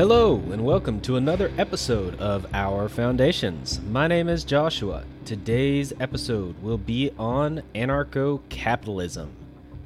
Hello, and welcome to another episode of Our Foundations. My name is Joshua. Today's episode will be on anarcho capitalism.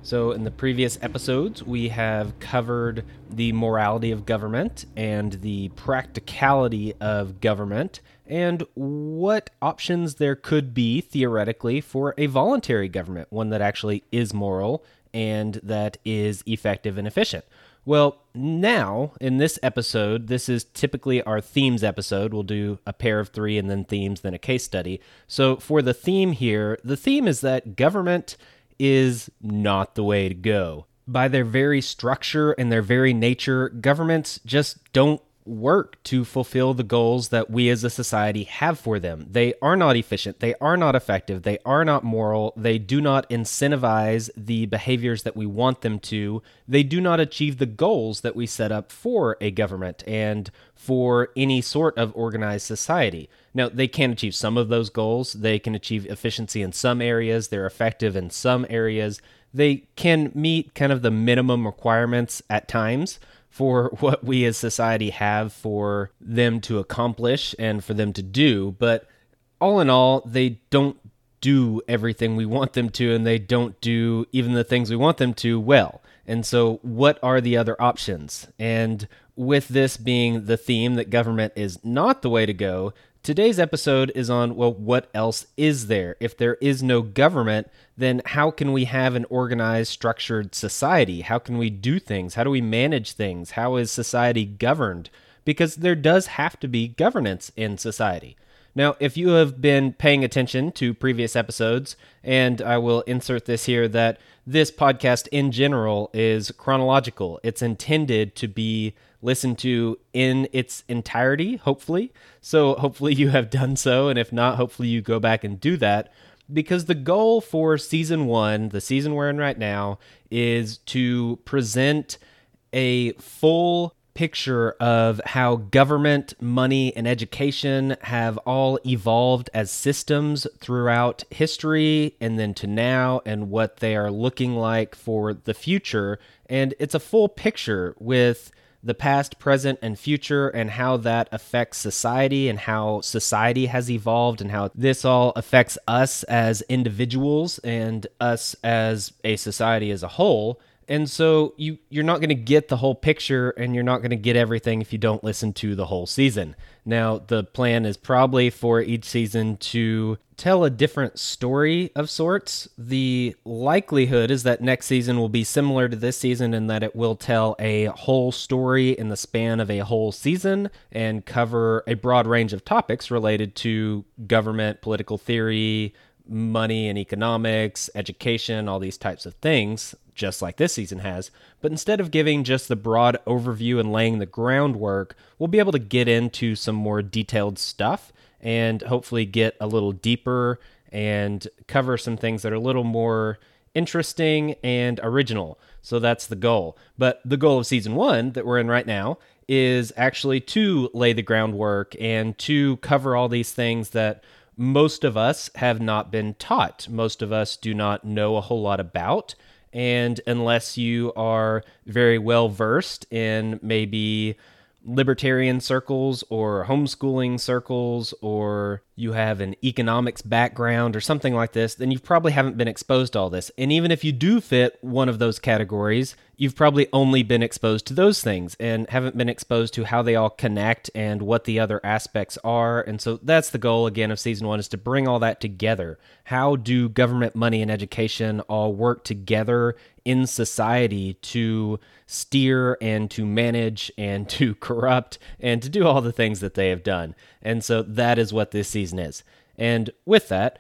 So, in the previous episodes, we have covered the morality of government and the practicality of government and what options there could be theoretically for a voluntary government, one that actually is moral and that is effective and efficient. Well, now in this episode, this is typically our themes episode. We'll do a pair of three and then themes, then a case study. So, for the theme here, the theme is that government is not the way to go. By their very structure and their very nature, governments just don't work to fulfill the goals that we as a society have for them. They are not efficient, they are not effective, they are not moral, they do not incentivize the behaviors that we want them to, they do not achieve the goals that we set up for a government and for any sort of organized society. Now, they can achieve some of those goals, they can achieve efficiency in some areas, they're effective in some areas. They can meet kind of the minimum requirements at times, for what we as society have for them to accomplish and for them to do. But all in all, they don't do everything we want them to, and they don't do even the things we want them to well. And so, what are the other options? And with this being the theme that government is not the way to go, Today's episode is on, well, what else is there? If there is no government, then how can we have an organized, structured society? How can we do things? How do we manage things? How is society governed? Because there does have to be governance in society. Now, if you have been paying attention to previous episodes, and I will insert this here that this podcast in general is chronological, it's intended to be listened to in its entirety, hopefully. So, hopefully, you have done so. And if not, hopefully, you go back and do that. Because the goal for season one, the season we're in right now, is to present a full picture of how government, money, and education have all evolved as systems throughout history and then to now, and what they are looking like for the future. And it's a full picture with the past, present, and future, and how that affects society and how society has evolved, and how this all affects us as individuals and us as a society as a whole. And so you you're not going to get the whole picture and you're not going to get everything if you don't listen to the whole season. Now, the plan is probably for each season to tell a different story of sorts. The likelihood is that next season will be similar to this season in that it will tell a whole story in the span of a whole season and cover a broad range of topics related to government, political theory, money and economics, education, all these types of things just like this season has. But instead of giving just the broad overview and laying the groundwork, we'll be able to get into some more detailed stuff and hopefully get a little deeper and cover some things that are a little more interesting and original. So that's the goal. But the goal of season one that we're in right now is actually to lay the groundwork and to cover all these things that most of us have not been taught. Most of us do not know a whole lot about. And unless you are very well versed in maybe libertarian circles or homeschooling circles or you have an economics background or something like this, then you probably haven't been exposed to all this. And even if you do fit one of those categories, you've probably only been exposed to those things and haven't been exposed to how they all connect and what the other aspects are. And so that's the goal again of season one is to bring all that together. How do government, money, and education all work together in society to steer and to manage and to corrupt and to do all the things that they have done? And so that is what this season is. And with that,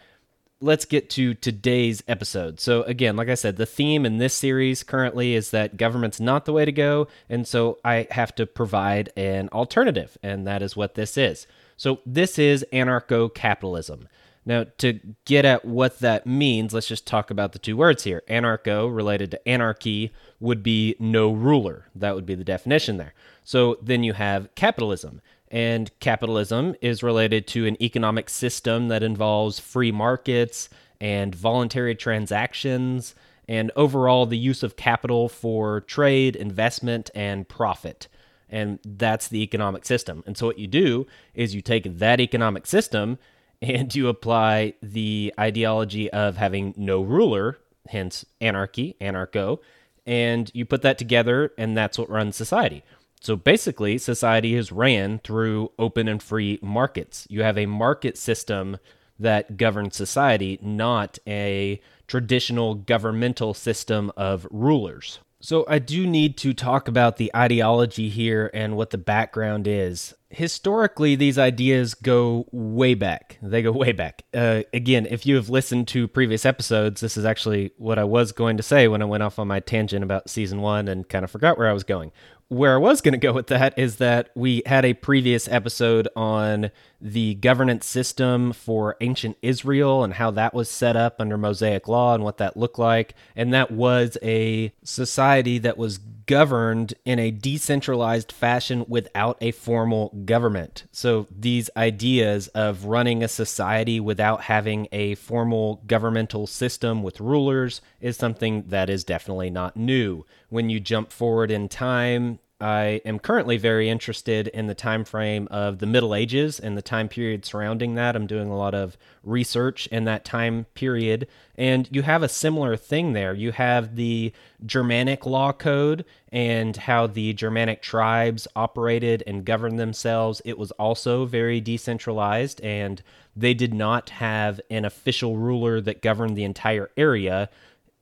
let's get to today's episode. So, again, like I said, the theme in this series currently is that government's not the way to go. And so I have to provide an alternative. And that is what this is. So, this is anarcho capitalism. Now, to get at what that means, let's just talk about the two words here. Anarcho, related to anarchy, would be no ruler. That would be the definition there. So then you have capitalism. And capitalism is related to an economic system that involves free markets and voluntary transactions and overall the use of capital for trade, investment, and profit. And that's the economic system. And so what you do is you take that economic system and you apply the ideology of having no ruler, hence anarchy, anarcho, and you put that together, and that's what runs society. So basically, society is ran through open and free markets. You have a market system that governs society, not a traditional governmental system of rulers. So, I do need to talk about the ideology here and what the background is. Historically, these ideas go way back. They go way back. Uh, again, if you have listened to previous episodes, this is actually what I was going to say when I went off on my tangent about season one and kind of forgot where I was going where I was going to go with that is that we had a previous episode on the governance system for ancient Israel and how that was set up under Mosaic law and what that looked like. And that was a society that was governed in a decentralized fashion without a formal government. So these ideas of running a society without having a formal governmental system with rulers is something that is definitely not new. When you jump forward in time, I am currently very interested in the time frame of the Middle Ages and the time period surrounding that. I'm doing a lot of research in that time period, and you have a similar thing there. You have the Germanic law code and how the Germanic tribes operated and governed themselves. It was also very decentralized, and they did not have an official ruler that governed the entire area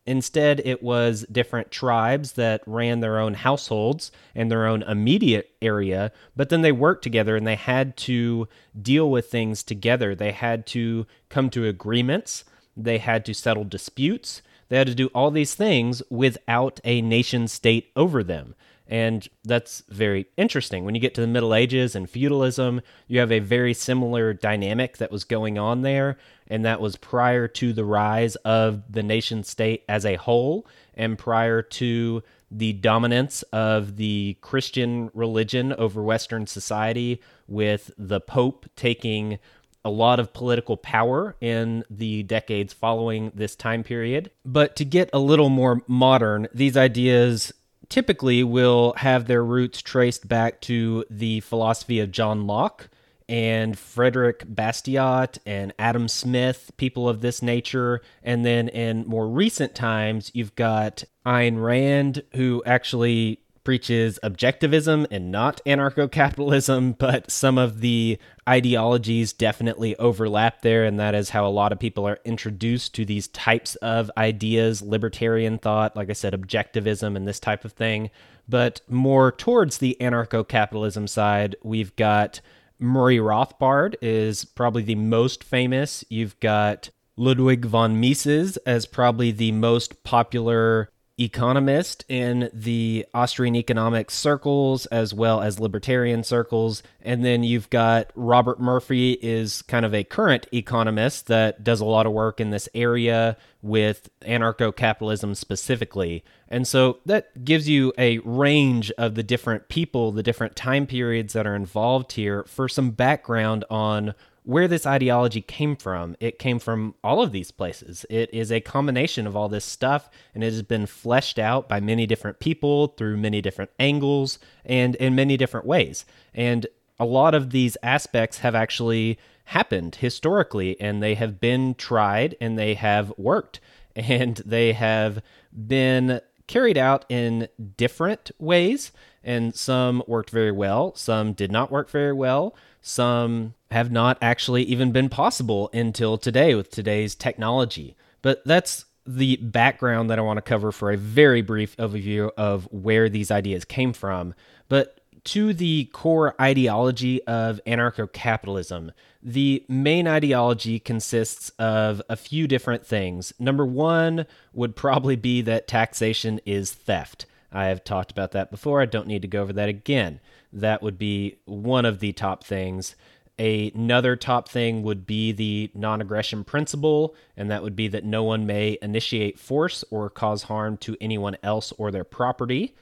Instead, it was different tribes that ran their own households and their own immediate area, but then they worked together and they had to deal with things together. They had to come to agreements, they had to settle disputes, they had to do all these things without a nation state over them. And that's very interesting. When you get to the Middle Ages and feudalism, you have a very similar dynamic that was going on there. And that was prior to the rise of the nation state as a whole and prior to the dominance of the Christian religion over Western society, with the Pope taking a lot of political power in the decades following this time period. But to get a little more modern, these ideas typically will have their roots traced back to the philosophy of John Locke and Frederick Bastiat and Adam Smith, people of this nature. And then in more recent times, you've got Ayn Rand, who actually preaches objectivism and not anarcho capitalism, but some of the ideologies definitely overlap there. And that is how a lot of people are introduced to these types of ideas libertarian thought, like I said, objectivism and this type of thing. But more towards the anarcho capitalism side, we've got Murray Rothbard, is probably the most famous. You've got Ludwig von Mises as probably the most popular economist in the Austrian economic circles as well as libertarian circles. And then you've got Robert Murphy is kind of a current economist that does a lot of work in this area with anarcho-capitalism specifically. And so that gives you a range of the different people, the different time periods that are involved here for some background on where this ideology came from. It came from all of these places. It is a combination of all this stuff, and it has been fleshed out by many different people through many different angles and in many different ways. And a lot of these aspects have actually happened historically, and they have been tried and they have worked, and they have been carried out in different ways. And some worked very well, some did not work very well some have not actually even been possible until today with today's technology. But that's the background that I want to cover for a very brief overview of where these ideas came from. But to the core ideology of anarcho capitalism, the main ideology consists of a few different things. Number one would probably be that taxation is theft. I have talked about that before. I don't need to go over that again. That would be one of the top things. Another top thing would be the non aggression principle, and that would be that no one may initiate force or cause harm to anyone else or their property.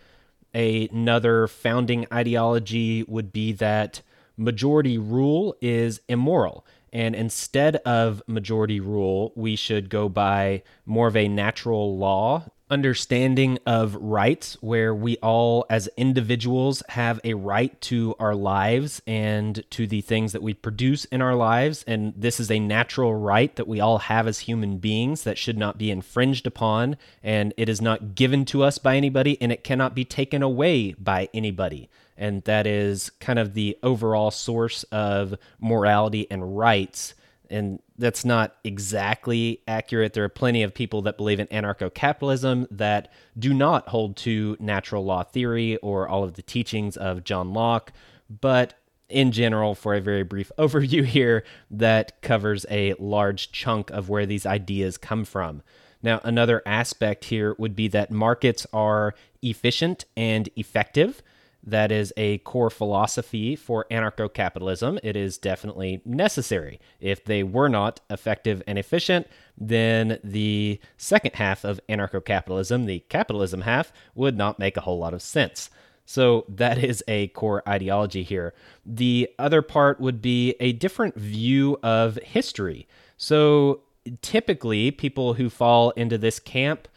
Another founding ideology would be that majority rule is immoral. And instead of majority rule, we should go by more of a natural law understanding of rights where we all as individuals have a right to our lives and to the things that we produce in our lives. And this is a natural right that we all have as human beings that should not be infringed upon. And it is not given to us by anybody and it cannot be taken away by anybody. And that is kind of the overall source of morality and rights and that's not exactly accurate. There are plenty of people that believe in anarcho capitalism that do not hold to natural law theory or all of the teachings of John Locke. But in general, for a very brief overview here, that covers a large chunk of where these ideas come from. Now, another aspect here would be that markets are efficient and effective. That is a core philosophy for anarcho capitalism. It is definitely necessary. If they were not effective and efficient, then the second half of anarcho capitalism, the capitalism half, would not make a whole lot of sense. So that is a core ideology here. The other part would be a different view of history. So typically, people who fall into this camp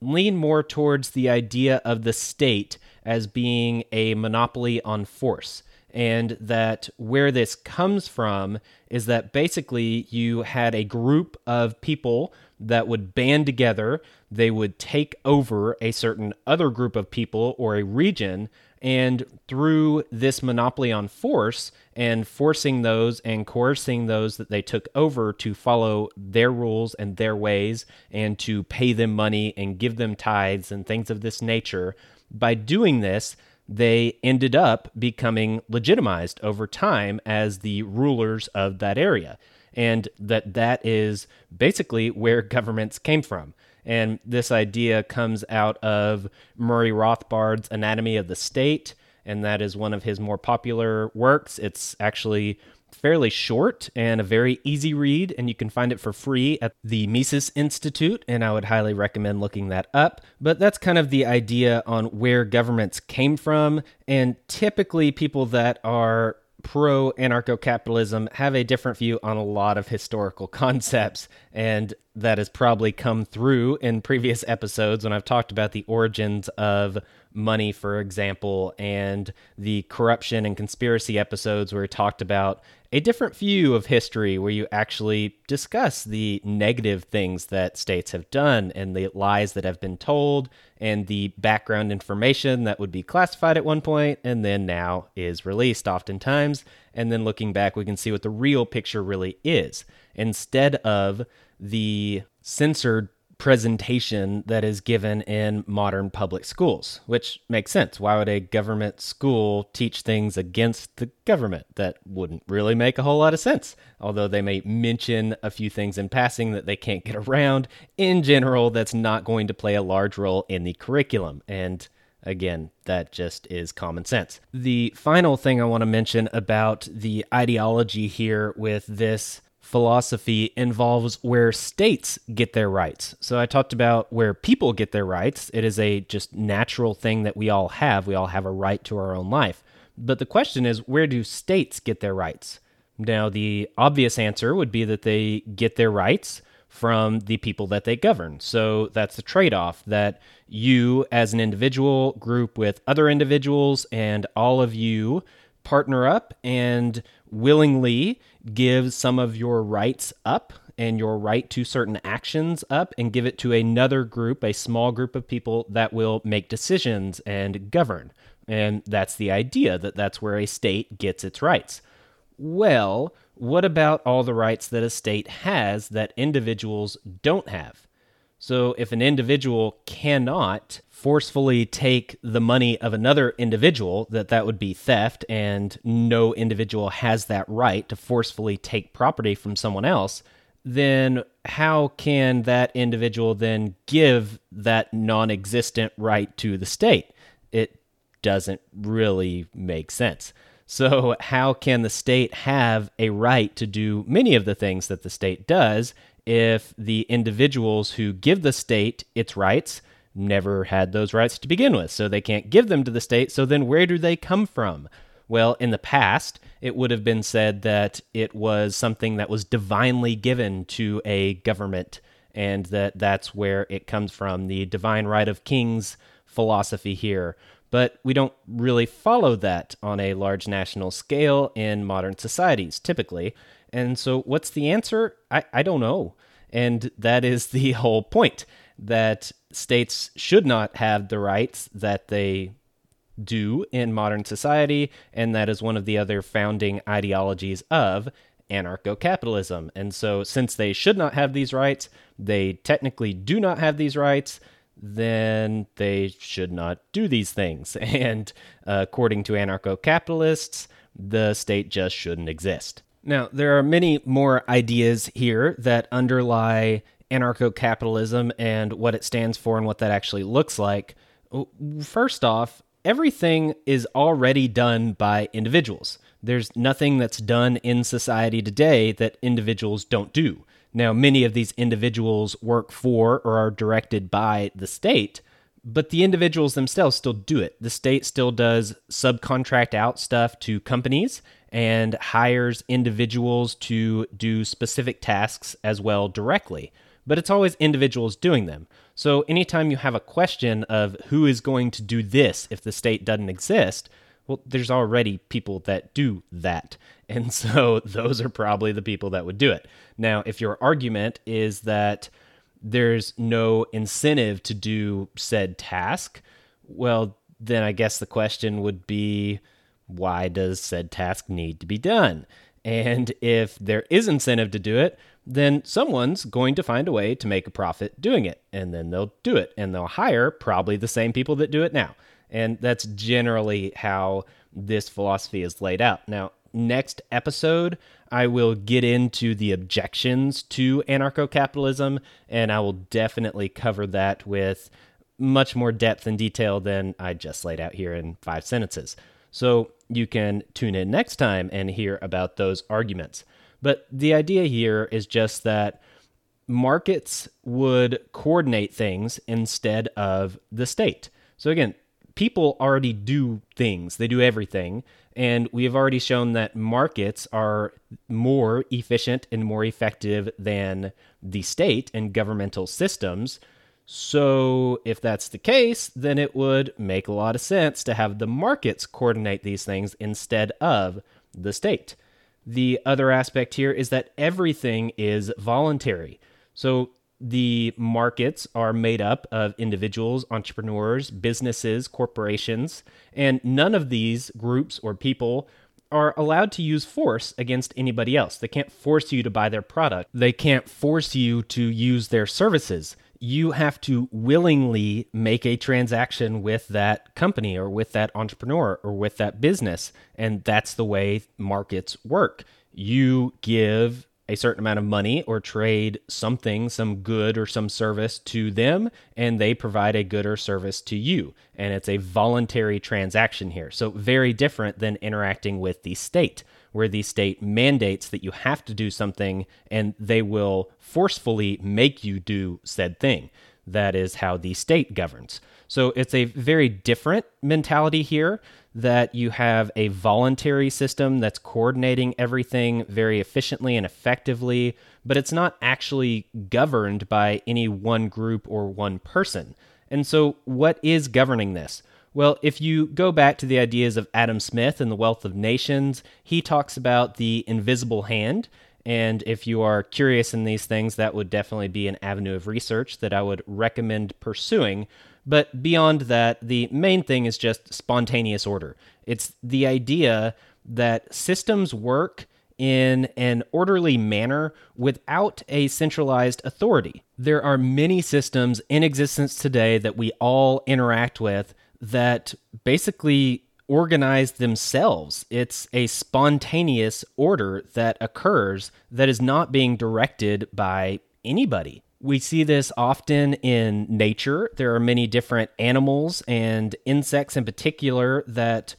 lean more towards the idea of the state as being a monopoly on force. And that where this comes from is that basically you had a group of people that would band together, they would take over a certain other group of people or a region, and through this monopoly on force and forcing those and coercing those that they took over to follow their rules and their ways and to pay them money and give them tithes and things of this nature, by doing this, they ended up becoming legitimized over time as the rulers of that area. And that that is basically where governments came from. And this idea comes out of Murray Rothbard's Anatomy of the State, and that is one of his more popular works. It's actually fairly short and a very easy read, and you can find it for free at the Mises Institute, and I would highly recommend looking that up. But that's kind of the idea on where governments came from, and typically people that are pro anarcho capitalism have a different view on a lot of historical concepts, and that has probably come through in previous episodes when I've talked about the origins of money, for example, and the corruption and conspiracy episodes where we talked about a different view of history where you actually discuss the negative things that states have done and the lies that have been told and the background information that would be classified at one point and then now is released oftentimes. And then looking back, we can see what the real picture really is instead of the censored presentation that is given in modern public schools, which makes sense. Why would a government school teach things against the government? That wouldn't really make a whole lot of sense. Although they may mention a few things in passing that they can't get around, in general, that's not going to play a large role in the curriculum. And Again, that just is common sense. The final thing I want to mention about the ideology here with this philosophy involves where states get their rights. So I talked about where people get their rights. It is a just natural thing that we all have. We all have a right to our own life. But the question is, where do states get their rights? Now, the obvious answer would be that they get their rights from the people that they govern. So that's the trade off that you, as an individual, group with other individuals, and all of you partner up and willingly give some of your rights up and your right to certain actions up and give it to another group, a small group of people that will make decisions and govern. And that's the idea that that's where a state gets its rights. Well, what about all the rights that a state has that individuals don't have? So if an individual cannot forcefully take the money of another individual that that would be theft and no individual has that right to forcefully take property from someone else then how can that individual then give that non-existent right to the state? It doesn't really make sense. So how can the state have a right to do many of the things that the state does if the individuals who give the state its rights never had those rights to begin with, so they can't give them to the state. So then where do they come from? Well, in the past, it would have been said that it was something that was divinely given to a government and that that's where it comes from the divine right of kings philosophy here. But we don't really follow that on a large national scale in modern societies, typically. And so, what's the answer? I, I don't know. And that is the whole point that states should not have the rights that they do in modern society. And that is one of the other founding ideologies of anarcho capitalism. And so, since they should not have these rights, they technically do not have these rights, then they should not do these things. And uh, according to anarcho capitalists, the state just shouldn't exist. Now, there are many more ideas here that underlie anarcho capitalism and what it stands for and what that actually looks like. First off, everything is already done by individuals. There's nothing that's done in society today that individuals don't do. Now, many of these individuals work for or are directed by the state, but the individuals themselves still do it. The state still does subcontract out stuff to companies and hires individuals to do specific tasks as well directly. But it's always individuals doing them. So anytime you have a question of who is going to do this if the state doesn't exist, well, there's already people that do that. And so those are probably the people that would do it. Now, if your argument is that there's no incentive to do said task, well, then I guess the question would be why does said task need to be done? And if there is incentive to do it, then someone's going to find a way to make a profit doing it. And then they'll do it. And they'll hire probably the same people that do it now. And that's generally how this philosophy is laid out. Now, next episode, I will get into the objections to anarcho capitalism, and I will definitely cover that with much more depth and detail than I just laid out here in five sentences. So you can tune in next time and hear about those arguments. But the idea here is just that markets would coordinate things instead of the state. So again, people already do things, they do everything. And we have already shown that markets are more efficient and more effective than the state and governmental systems. So, if that's the case, then it would make a lot of sense to have the markets coordinate these things instead of the state. The other aspect here is that everything is voluntary. So, the markets are made up of individuals, entrepreneurs, businesses, corporations, and none of these groups or people are allowed to use force against anybody else. They can't force you to buy their product, they can't force you to use their services. You have to willingly make a transaction with that company or with that entrepreneur or with that business. And that's the way markets work. You give a certain amount of money or trade something, some good or some service to them, and they provide a good or service to you. And it's a voluntary transaction here. So, very different than interacting with the state, where the state mandates that you have to do something and they will forcefully make you do said thing. That is how the state governs. So, it's a very different mentality here that you have a voluntary system that's coordinating everything very efficiently and effectively, but it's not actually governed by any one group or one person. And so, what is governing this? Well, if you go back to the ideas of Adam Smith and the Wealth of Nations, he talks about the invisible hand. And if you are curious in these things, that would definitely be an avenue of research that I would recommend pursuing. But beyond that, the main thing is just spontaneous order. It's the idea that systems work in an orderly manner without a centralized authority. There are many systems in existence today that we all interact with that basically organize themselves. It's a spontaneous order that occurs that is not being directed by anybody. We see this often in nature. There are many different animals and insects in particular that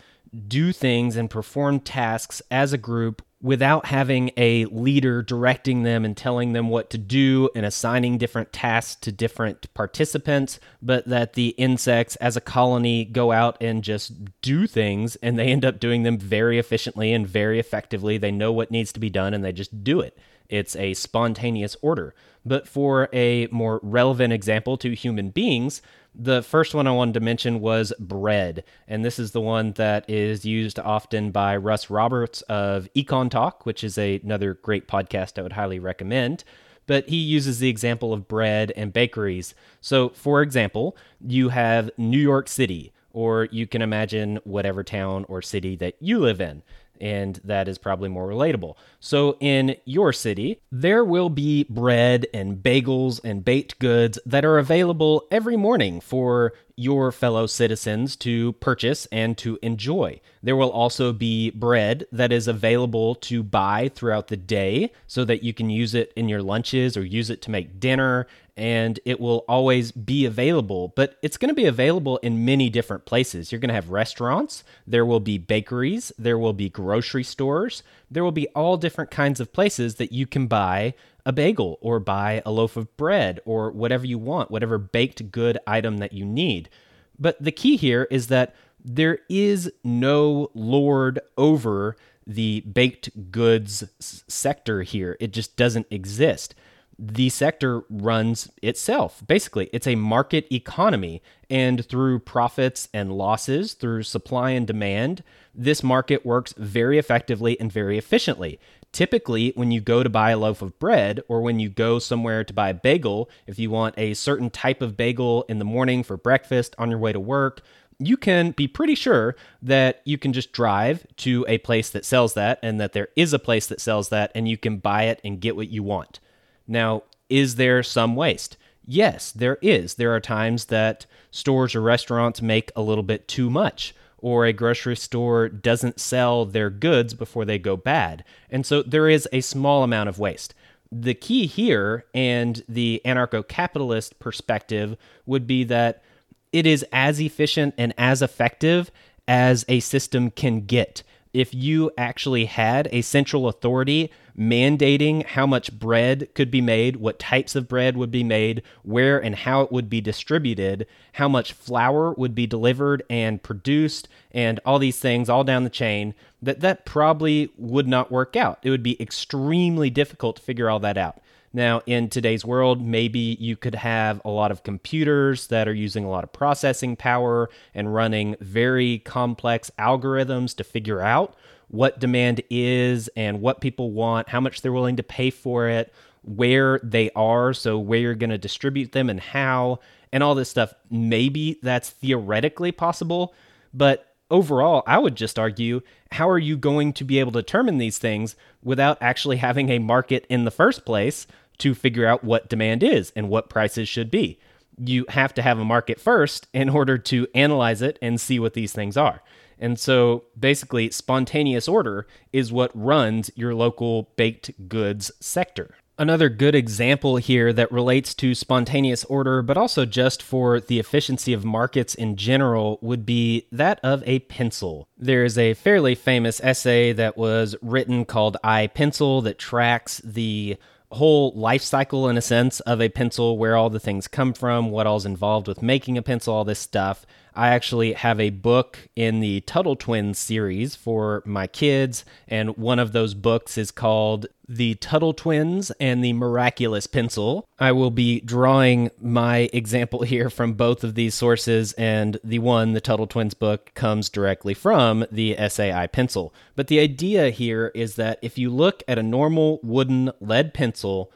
do things and perform tasks as a group without having a leader directing them and telling them what to do and assigning different tasks to different participants, but that the insects as a colony go out and just do things and they end up doing them very efficiently and very effectively. They know what needs to be done and they just do it. It's a spontaneous order. But for a more relevant example to human beings, the first one I wanted to mention was bread. And this is the one that is used often by Russ Roberts of Econ Talk, which is a, another great podcast I would highly recommend. But he uses the example of bread and bakeries. So, for example, you have New York City, or you can imagine whatever town or city that you live in and that is probably more relatable. So, in your city, there will be bread and bagels and baked goods that are available every morning for your fellow citizens to purchase and to enjoy. There will also be bread that is available to buy throughout the day so that you can use it in your lunches or use it to make dinner and it will always be available, but it's going to be available in many different places. You're going to have restaurants, there will be bakeries, there will be grocery stores, there will be all different kinds of places that you can buy a bagel or buy a loaf of bread or whatever you want, whatever baked good item that you need. But the key here is that there is no lord over the baked goods sector here. It just doesn't exist. The sector runs itself. Basically, it's a market economy. And through profits and losses, through supply and demand, this market works very effectively and very efficiently. Typically, when you go to buy a loaf of bread or when you go somewhere to buy a bagel, if you want a certain type of bagel in the morning for breakfast on your way to work, you can be pretty sure that you can just drive to a place that sells that and that there is a place that sells that and you can buy it and get what you want. Now, is there some waste? Yes, there is. There are times that stores or restaurants make a little bit too much or a grocery store doesn't sell their goods before they go bad. And so there is a small amount of waste. The key here and the anarcho capitalist perspective would be that it is as efficient and as effective as a system can get if you actually had a central authority mandating how much bread could be made, what types of bread would be made, where and how it would be distributed, how much flour would be delivered and produced, and all these things all down the chain, that that probably would not work out. It would be extremely difficult to figure all that out. Now, in today's world, maybe you could have a lot of computers that are using a lot of processing power and running very complex algorithms to figure out what demand is and what people want, how much they're willing to pay for it, where they are, so where you're going to distribute them and how, and all this stuff. Maybe that's theoretically possible, but overall, I would just argue how are you going to be able to determine these things without actually having a market in the first place to figure out what demand is and what prices should be? You have to have a market first in order to analyze it and see what these things are. And so basically, spontaneous order is what runs your local baked goods sector. Another good example here that relates to spontaneous order, but also just for the efficiency of markets in general, would be that of a pencil. There is a fairly famous essay that was written called I Pencil that tracks the whole life cycle, in a sense, of a pencil, where all the things come from, what all's involved with making a pencil, all this stuff. I actually have a book in the Tuttle Twins series for my kids, and one of those books is called The Tuttle Twins and the Miraculous Pencil. I will be drawing my example here from both of these sources, and the one, the Tuttle Twins book, comes directly from the essay I Pencil. But the idea here is that if you look at a normal wooden lead pencil,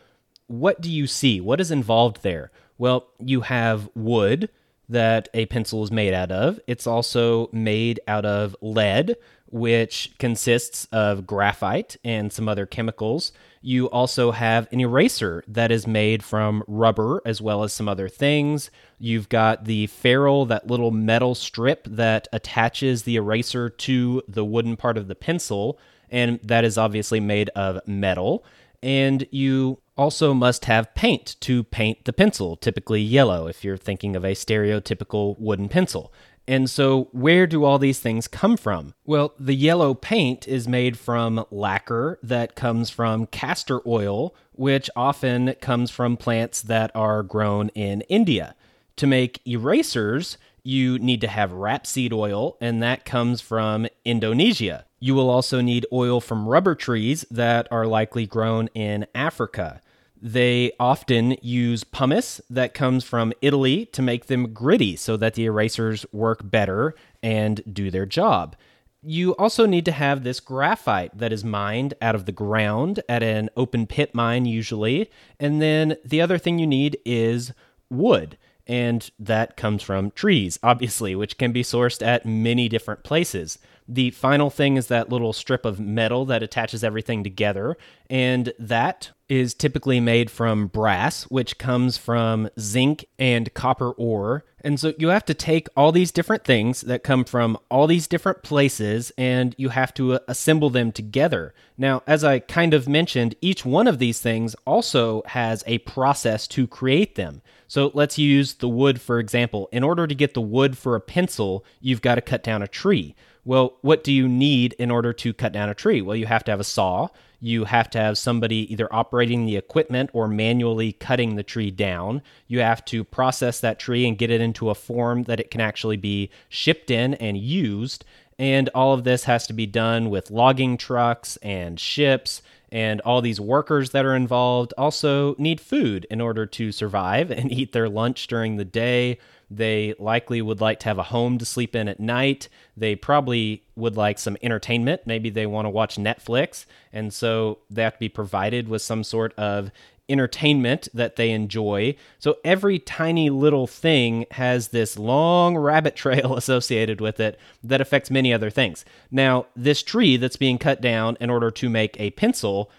what do you see? What is involved there? Well, you have wood that a pencil is made out of. It's also made out of lead, which consists of graphite and some other chemicals. You also have an eraser that is made from rubber as well as some other things. You've got the ferrule, that little metal strip that attaches the eraser to the wooden part of the pencil, and that is obviously made of metal. And you also must have paint to paint the pencil, typically yellow if you're thinking of a stereotypical wooden pencil. And so, where do all these things come from? Well, the yellow paint is made from lacquer that comes from castor oil, which often comes from plants that are grown in India. To make erasers, you need to have rapeseed oil, and that comes from Indonesia. You will also need oil from rubber trees that are likely grown in Africa. They often use pumice that comes from Italy to make them gritty so that the erasers work better and do their job. You also need to have this graphite that is mined out of the ground at an open pit mine, usually. And then the other thing you need is wood and that comes from trees, obviously, which can be sourced at many different places. The final thing is that little strip of metal that attaches everything together, and that is typically made from brass, which comes from zinc and copper ore. And so you have to take all these different things that come from all these different places and you have to uh, assemble them together. Now, as I kind of mentioned, each one of these things also has a process to create them. So let's use the wood for example. In order to get the wood for a pencil, you've got to cut down a tree. Well, what do you need in order to cut down a tree? Well, you have to have a saw. You have to have somebody either operating the equipment or manually cutting the tree down. You have to process that tree and get it into a form that it can actually be shipped in and used. And all of this has to be done with logging trucks and ships and all these workers that are involved also need food in order to survive and eat their lunch during the day. They likely would like to have a home to sleep in at night. They probably would like some entertainment. Maybe they want to watch Netflix. And so they have to be provided with some sort of entertainment that they enjoy. So every tiny little thing has this long rabbit trail associated with it that affects many other things. Now, this tree that's being cut down in order to make a pencil,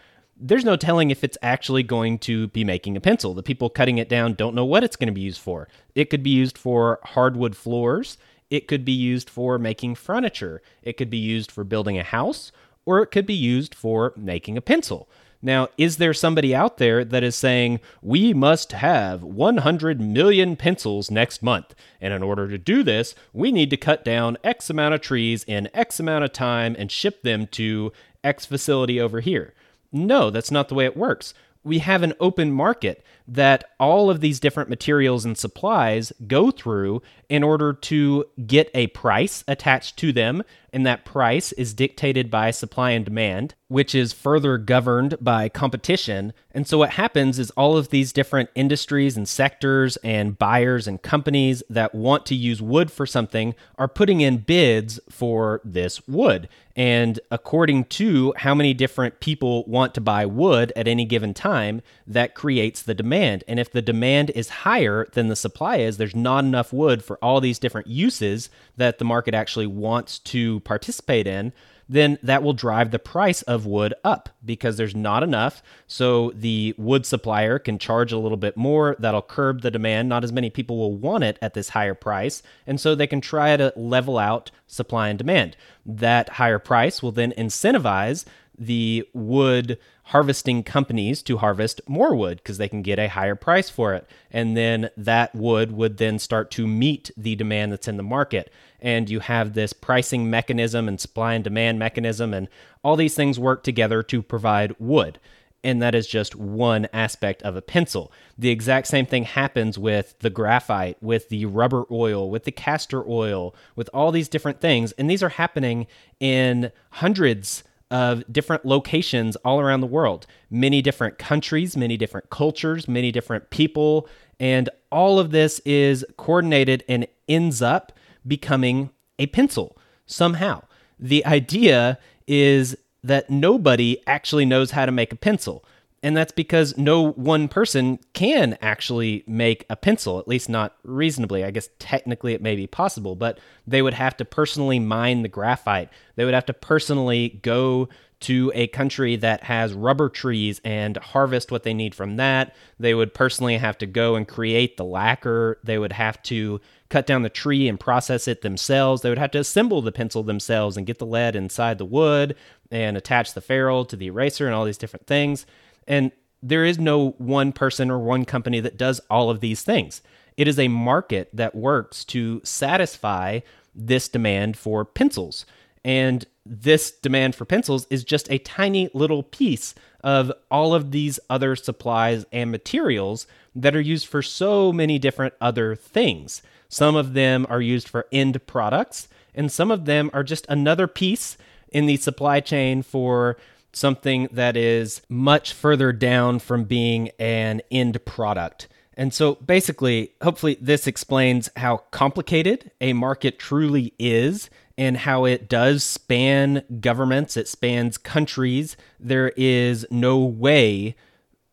there's no telling if it's actually going to be making a pencil. The people cutting it down don't know what it's going to be used for. It could be used for hardwood floors, it could be used for making furniture, it could be used for building a house, or it could be used for making a pencil. Now, is there somebody out there that is saying, we must have 100 million pencils next month? And in order to do this, we need to cut down X amount of trees in X amount of time and ship them to X facility over here? No, that's not the way it works. We have an open market that all of these different materials and supplies go through in order to get a price attached to them. And that price is dictated by supply and demand, which is further governed by competition. And so, what happens is all of these different industries and sectors and buyers and companies that want to use wood for something are putting in bids for this wood. And according to how many different people want to buy wood at any given time, that creates the demand. And if the demand is higher than the supply is, there's not enough wood for all these different uses that the market actually wants to participate in then that will drive the price of wood up because there's not enough. So the wood supplier can charge a little bit more. That'll curb the demand. Not as many people will want it at this higher price. And so they can try to level out supply and demand. That higher price will then incentivize the wood harvesting companies to harvest more wood because they can get a higher price for it. And then that wood would then start to meet the demand that's in the market. And you have this pricing mechanism and supply and demand mechanism, and all these things work together to provide wood. And that is just one aspect of a pencil. The exact same thing happens with the graphite, with the rubber oil, with the castor oil, with all these different things. And these are happening in hundreds of different locations all around the world, many different countries, many different cultures, many different people. And all of this is coordinated and ends up becoming a pencil somehow. The idea is that nobody actually knows how to make a pencil. And that's because no one person can actually make a pencil, at least not reasonably. I guess technically it may be possible, but they would have to personally mine the graphite. They would have to personally go to a country that has rubber trees and harvest what they need from that. They would personally have to go and create the lacquer. They would have to cut down the tree and process it themselves. They would have to assemble the pencil themselves and get the lead inside the wood and attach the ferrule to the eraser and all these different things. And there is no one person or one company that does all of these things. It is a market that works to satisfy this demand for pencils. And this demand for pencils is just a tiny little piece of all of these other supplies and materials that are used for so many different other things. Some of them are used for end products, and some of them are just another piece in the supply chain for something that is much further down from being an end product. And so basically, hopefully, this explains how complicated a market truly is and how it does span governments, it spans countries. There is no way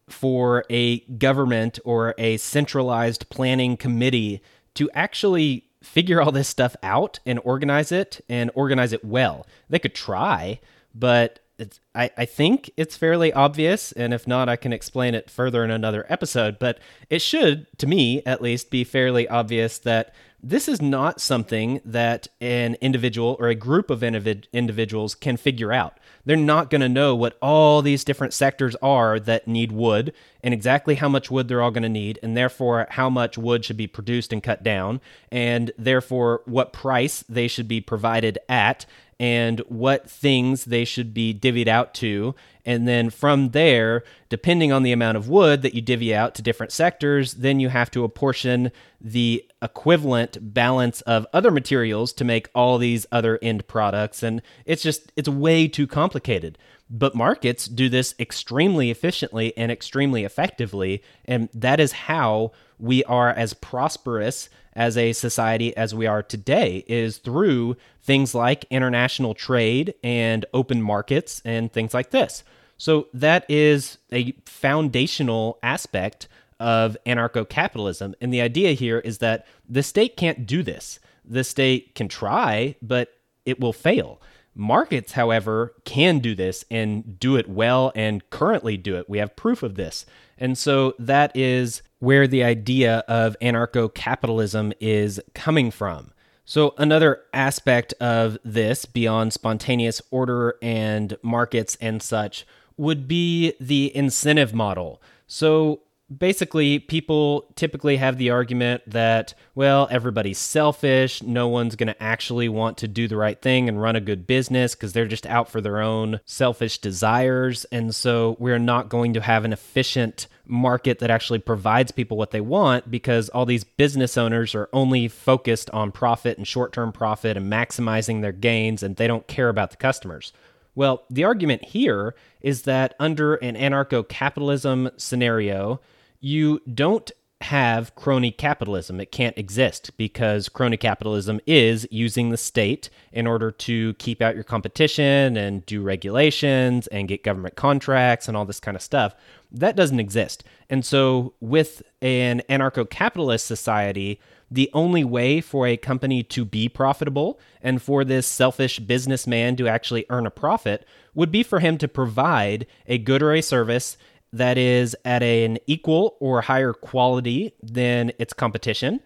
for a government or a centralized planning committee to actually figure all this stuff out and organize it and organize it well. They could try, but it's I, I think it's fairly obvious, and if not, I can explain it further in another episode. But it should, to me at least, be fairly obvious that this is not something that an individual or a group of individ- individuals can figure out. They're not going to know what all these different sectors are that need wood and exactly how much wood they're all going to need, and therefore how much wood should be produced and cut down, and therefore what price they should be provided at, and what things they should be divvied out to. And then from there, depending on the amount of wood that you divvy out to different sectors, then you have to apportion the equivalent balance of other materials to make all these other end products. And it's just, it's way too complicated. But markets do this extremely efficiently and extremely effectively. And that is how we are as prosperous as a society as we are today is through things like international trade and open markets and things like this. So that is a foundational aspect of anarcho capitalism. And the idea here is that the state can't do this. The state can try, but it will fail. Markets, however, can do this and do it well and currently do it. We have proof of this. And so that is where the idea of anarcho capitalism is coming from. So, another aspect of this, beyond spontaneous order and markets and such, would be the incentive model. So, basically, people typically have the argument that, well, everybody's selfish. No one's going to actually want to do the right thing and run a good business because they're just out for their own selfish desires. And so we're not going to have an efficient market that actually provides people what they want because all these business owners are only focused on profit and short term profit and maximizing their gains and they don't care about the customers. Well, the argument here is that under an anarcho capitalism scenario, you don't have crony capitalism. It can't exist because crony capitalism is using the state in order to keep out your competition and do regulations and get government contracts and all this kind of stuff. That doesn't exist. And so, with an anarcho capitalist society, the only way for a company to be profitable and for this selfish businessman to actually earn a profit would be for him to provide a good or a service that is at an equal or higher quality than its competition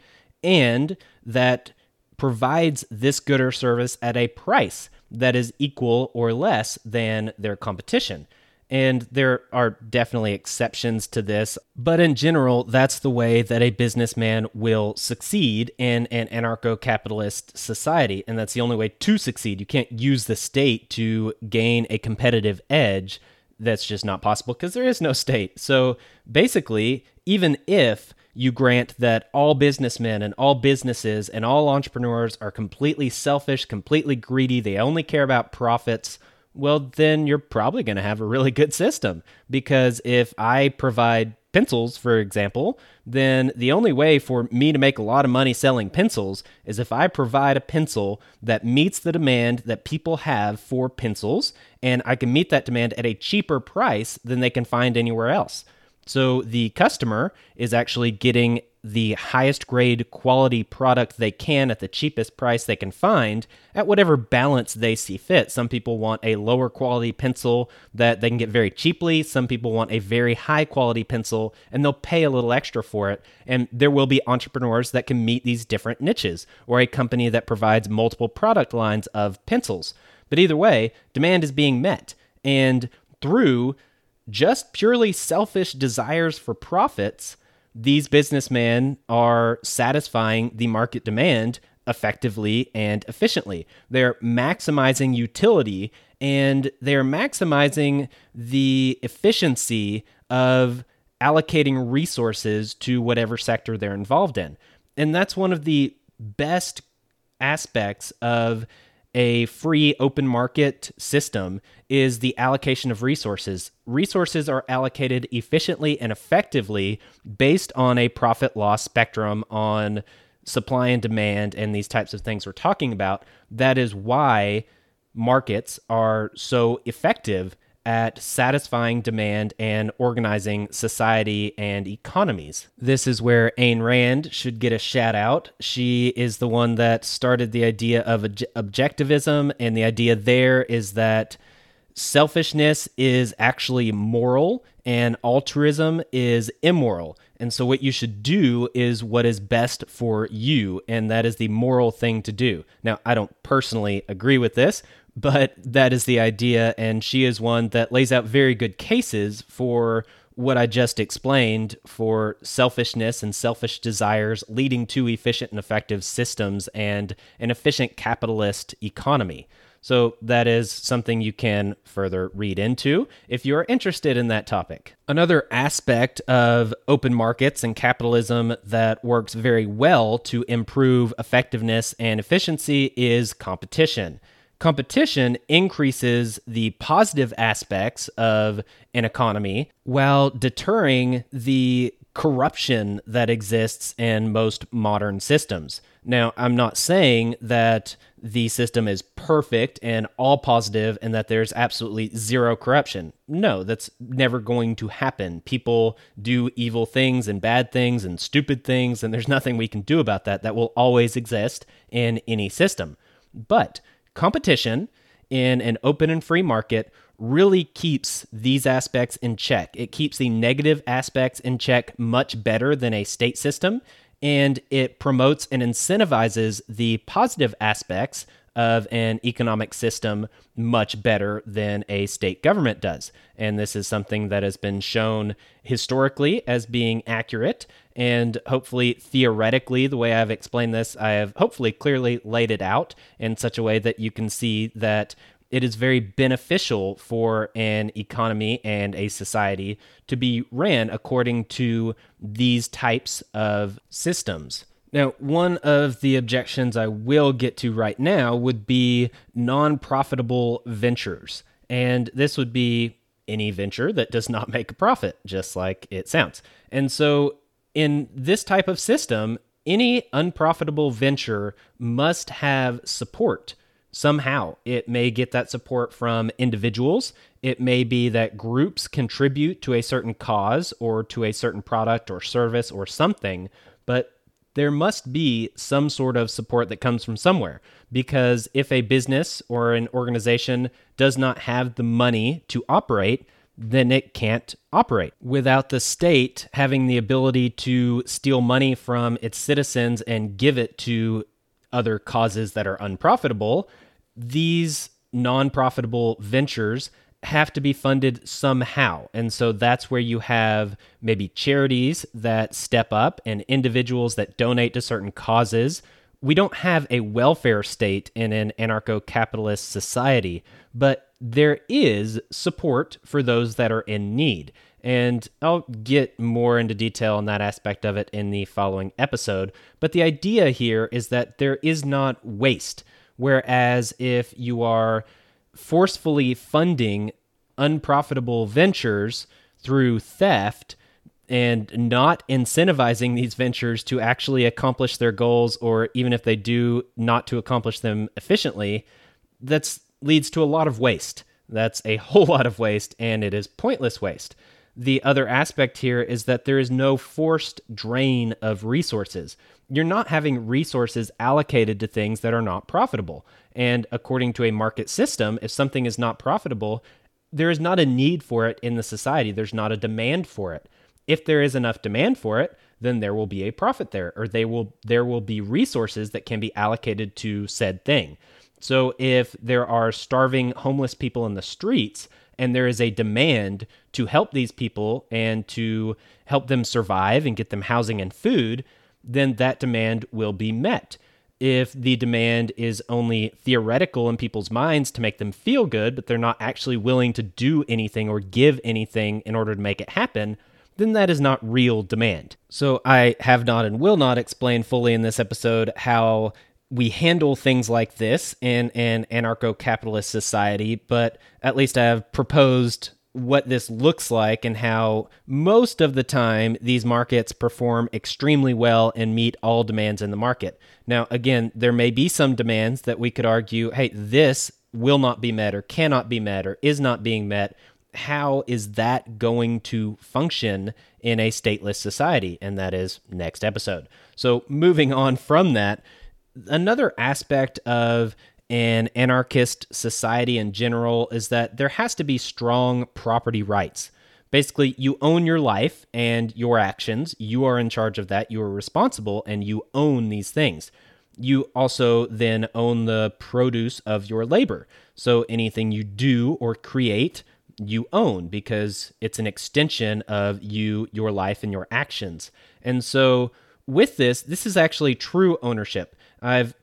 and that provides this good or service at a price that is equal or less than their competition. And there are definitely exceptions to this, but in general, that's the way that a businessman will succeed in an anarcho capitalist society. And that's the only way to succeed. You can't use the state to gain a competitive edge that's just not possible because there is no state. So basically, even if you grant that all businessmen and all businesses and all entrepreneurs are completely selfish, completely greedy, they only care about profits, well, then you're probably going to have a really good system. Because if I provide pencils, for example, then the only way for me to make a lot of money selling pencils is if I provide a pencil that meets the demand that people have for pencils, and I can meet that demand at a cheaper price than they can find anywhere else. So the customer is actually getting the highest grade quality product they can at the cheapest price they can find at whatever balance they see fit. Some people want a lower quality pencil that they can get very cheaply. Some people want a very high quality pencil and they'll pay a little extra for it. And there will be entrepreneurs that can meet these different niches or a company that provides multiple product lines of pencils. But either way, demand is being met. And through just purely selfish desires for profits, these businessmen are satisfying the market demand effectively and efficiently. They're maximizing utility and they're maximizing the efficiency of allocating resources to whatever sector they're involved in. And that's one of the best aspects of a free open market system is the allocation of resources. Resources are allocated efficiently and effectively based on a profit loss spectrum on supply and demand and these types of things we're talking about. That is why markets are so effective at satisfying demand and organizing society and economies. This is where Ayn Rand should get a shout out. She is the one that started the idea of objectivism, and the idea there is that selfishness is actually moral and altruism is immoral. And so, what you should do is what is best for you, and that is the moral thing to do. Now, I don't personally agree with this, but that is the idea. And she is one that lays out very good cases for what I just explained for selfishness and selfish desires leading to efficient and effective systems and an efficient capitalist economy. So, that is something you can further read into if you're interested in that topic. Another aspect of open markets and capitalism that works very well to improve effectiveness and efficiency is competition competition increases the positive aspects of an economy while deterring the corruption that exists in most modern systems. Now, I'm not saying that the system is perfect and all positive and that there's absolutely zero corruption. No, that's never going to happen. People do evil things and bad things and stupid things, and there's nothing we can do about that. That will always exist in any system. But competition in an open and free market really keeps these aspects in check. It keeps the negative aspects in check much better than a state system, and it promotes and incentivizes the positive aspects of an economic system much better than a state government does. And this is something that has been shown historically as being accurate. And hopefully, theoretically, the way I've explained this, I have hopefully clearly laid it out in such a way that you can see that it is very beneficial for an economy and a society to be ran according to these types of systems. Now, one of the objections I will get to right now would be non profitable ventures. And this would be any venture that does not make a profit, just like it sounds. And so, in this type of system, any unprofitable venture must have support somehow. It may get that support from individuals. It may be that groups contribute to a certain cause or to a certain product or service or something. But there must be some sort of support that comes from somewhere. Because if a business or an organization does not have the money to operate, then it can't operate. Without the state having the ability to steal money from its citizens and give it to other causes that are unprofitable, these non profitable ventures have to be funded somehow. And so that's where you have maybe charities that step up and individuals that donate to certain causes. We don't have a welfare state in an anarcho capitalist society, but there is support for those that are in need. And I'll get more into detail on that aspect of it in the following episode. But the idea here is that there is not waste. Whereas if you are forcefully funding unprofitable ventures through theft and not incentivizing these ventures to actually accomplish their goals or even if they do not to accomplish them efficiently that leads to a lot of waste. That's a whole lot of waste and it is pointless waste the other aspect here is that there is no forced drain of resources you're not having resources allocated to things that are not profitable. And according to a market system, if something is not profitable, there is not a need for it in the society. There's not a demand for it. If there is enough demand for it, then there will be a profit there, or they will there will be resources that can be allocated to said thing. So if there are starving homeless people in the streets and there is a demand to help these people and to help them survive and get them housing and food, then that demand will be met. If the demand is only theoretical in people's minds to make them feel good, but they're not actually willing to do anything or give anything in order to make it happen, then that is not real demand. So I have not and will not explain fully in this episode how we handle things like this in an anarcho capitalist society, but at least I have proposed what this looks like and how most of the time these markets perform extremely well and meet all demands in the market. Now, again, there may be some demands that we could argue, hey, this will not be met or cannot be met or is not being met. How is that going to function in a stateless society? And that is next episode. So, moving on from that, another aspect of an anarchist society in general is that there has to be strong property rights. Basically, you own your life and your actions. You are in charge of that. You are responsible and you own these things. You also then own the produce of your labor. So anything you do or create, you own because it's an extension of you, your life, and your actions. And so with this, this is actually true ownership. I've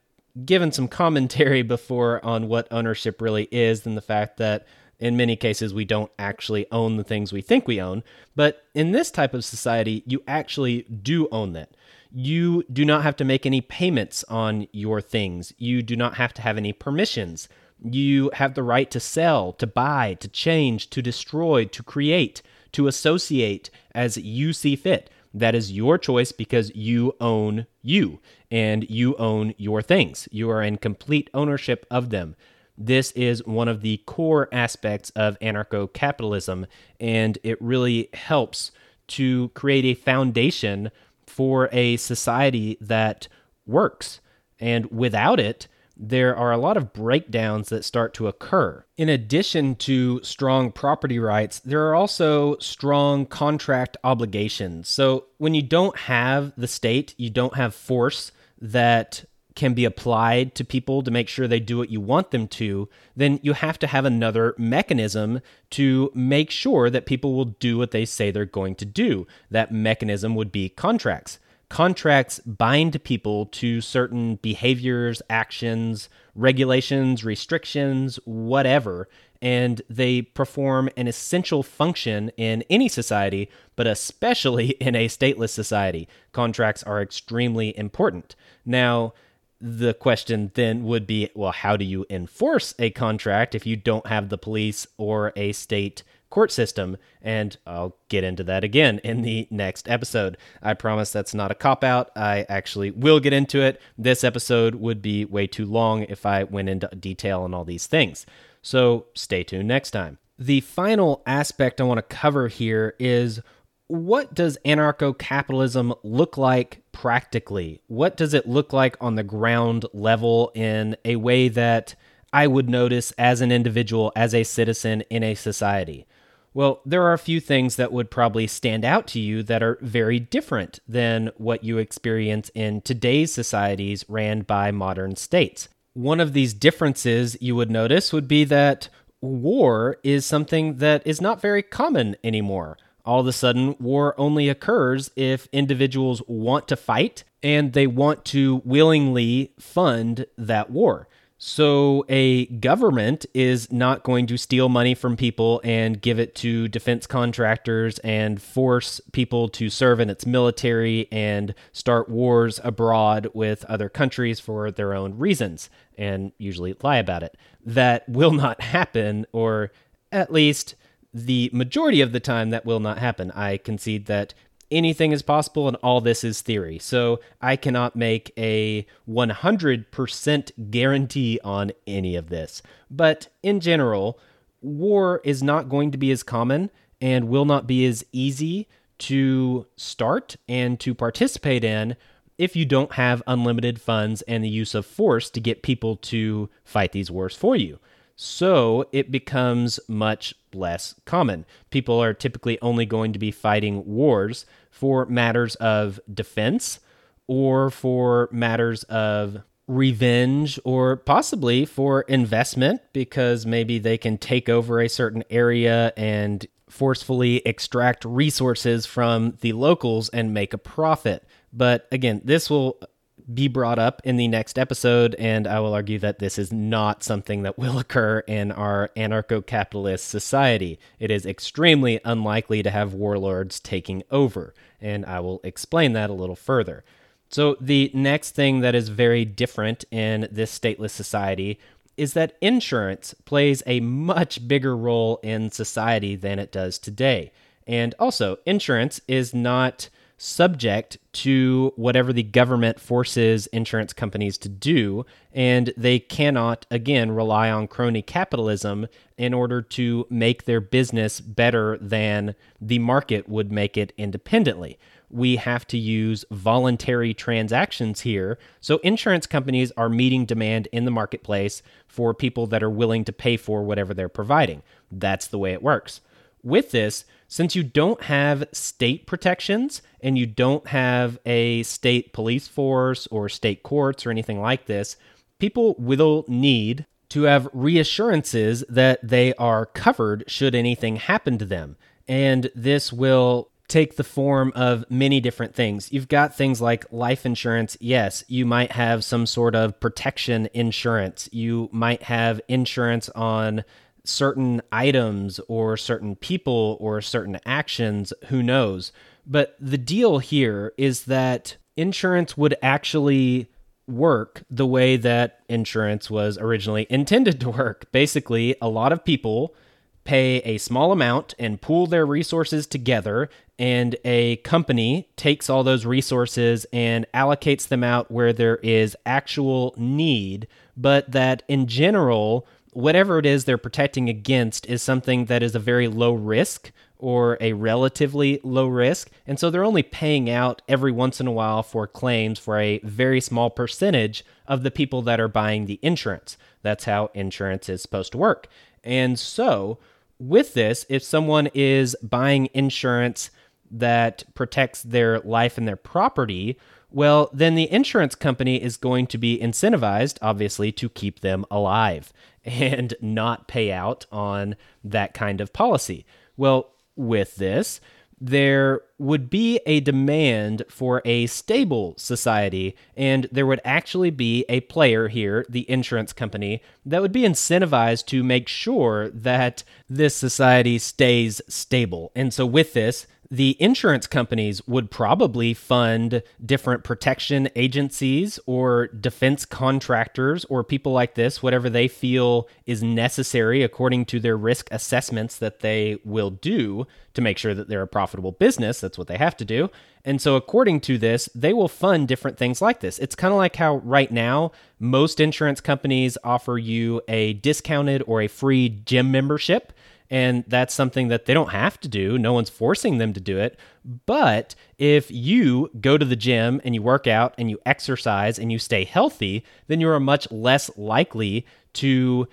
given some commentary before on what ownership really is and the fact that in many cases we don't actually own the things we think we own. But in this type of society, you actually do own that. You do not have to make any payments on your things. You do not have to have any permissions. You have the right to sell, to buy, to change, to destroy, to create, to associate as you see fit. That is your choice because you own you and you own your things. You are in complete ownership of them. This is one of the core aspects of anarcho capitalism, and it really helps to create a foundation for a society that works. And without it, there are a lot of breakdowns that start to occur. In addition to strong property rights, there are also strong contract obligations. So when you don't have the state, you don't have force that can be applied to people to make sure they do what you want them to, then you have to have another mechanism to make sure that people will do what they say they're going to do. That mechanism would be contracts contracts bind people to certain behaviors, actions, regulations, restrictions, whatever, and they perform an essential function in any society, but especially in a stateless society. Contracts are extremely important. Now, the question then would be well, how do you enforce a contract if you don't have the police or a state court system. And I'll get into that again in the next episode. I promise that's not a cop out. I actually will get into it. This episode would be way too long if I went into detail on all these things. So stay tuned next time. The final aspect I want to cover here is what does anarcho capitalism look like practically? What does it look like on the ground level in a way that I would notice as an individual, as a citizen in a society? Well, there are a few things that would probably stand out to you that are very different than what you experience in today's societies ran by modern states. One of these differences you would notice would be that war is something that is not very common anymore. All of a sudden, war only occurs if individuals want to fight and they want to willingly fund that war. So, a government is not going to steal money from people and give it to defense contractors and force people to serve in its military and start wars abroad with other countries for their own reasons and usually lie about it. That will not happen, or at least the majority of the time, that will not happen. I concede that anything is possible and all this is theory. So I cannot make a 100% guarantee on any of this. But in general, war is not going to be as common and will not be as easy to start and to participate in if you don't have unlimited funds and the use of force to get people to fight these wars for you. So it becomes much less common. People are typically only going to be fighting wars for matters of defense or for matters of revenge or possibly for investment because maybe they can take over a certain area and forcefully extract resources from the locals and make a profit. But again, this will be brought up in the next episode, and I will argue that this is not something that will occur in our anarcho capitalist society. It is extremely unlikely to have warlords taking over, and I will explain that a little further. So, the next thing that is very different in this stateless society is that insurance plays a much bigger role in society than it does today. And also, insurance is not subject to whatever the government forces insurance companies to do. And they cannot, again, rely on crony capitalism in order to make their business better than the market would make it independently. We have to use voluntary transactions here. So, insurance companies are meeting demand in the marketplace for people that are willing to pay for whatever they're providing. That's the way it works. With this, since you don't have state protections and you don't have a state police force or state courts or anything like this, people will need to have reassurances that they are covered should anything happen to them. And this will take the form of many different things. You've got things like life insurance. Yes, you might have some sort of protection insurance. You might have insurance on certain items or certain people or certain actions, who knows. But the deal here is that insurance would actually work the way that insurance was originally intended to work. Basically, a lot of people pay a small amount and pool their resources together, and a company takes all those resources and allocates them out where there is actual need, but that in general, whatever it is they're protecting against is something that is a very low risk or a relatively low risk. And so they're only paying out every once in a while for claims for a very small percentage of the people that are buying the insurance. That's how insurance is supposed to work. And so, with this, if someone is buying insurance that protects their life and their property, well, then the insurance company is going to be incentivized, obviously, to keep them alive and not pay out on that kind of policy. Well, with this, there would be a demand for a stable society, and there would actually be a player here, the insurance company, that would be incentivized to make sure that this society stays stable. And so, with this, the insurance companies would probably fund different protection agencies or defense contractors or people like this, whatever they feel is necessary according to their risk assessments that they will do to make sure that they're a profitable business. That's what they have to do. And so, according to this, they will fund different things like this. It's kind of like how right now most insurance companies offer you a discounted or a free gym membership and that's something that they don't have to do. No one's forcing them to do it. But if you go to the gym and you work out and you exercise and you stay healthy, then you're much less likely to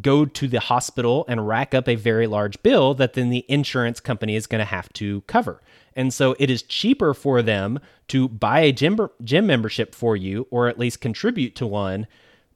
go to the hospital and rack up a very large bill that then the insurance company is going to have to cover. And so it is cheaper for them to buy a gym, gym membership for you or at least contribute to one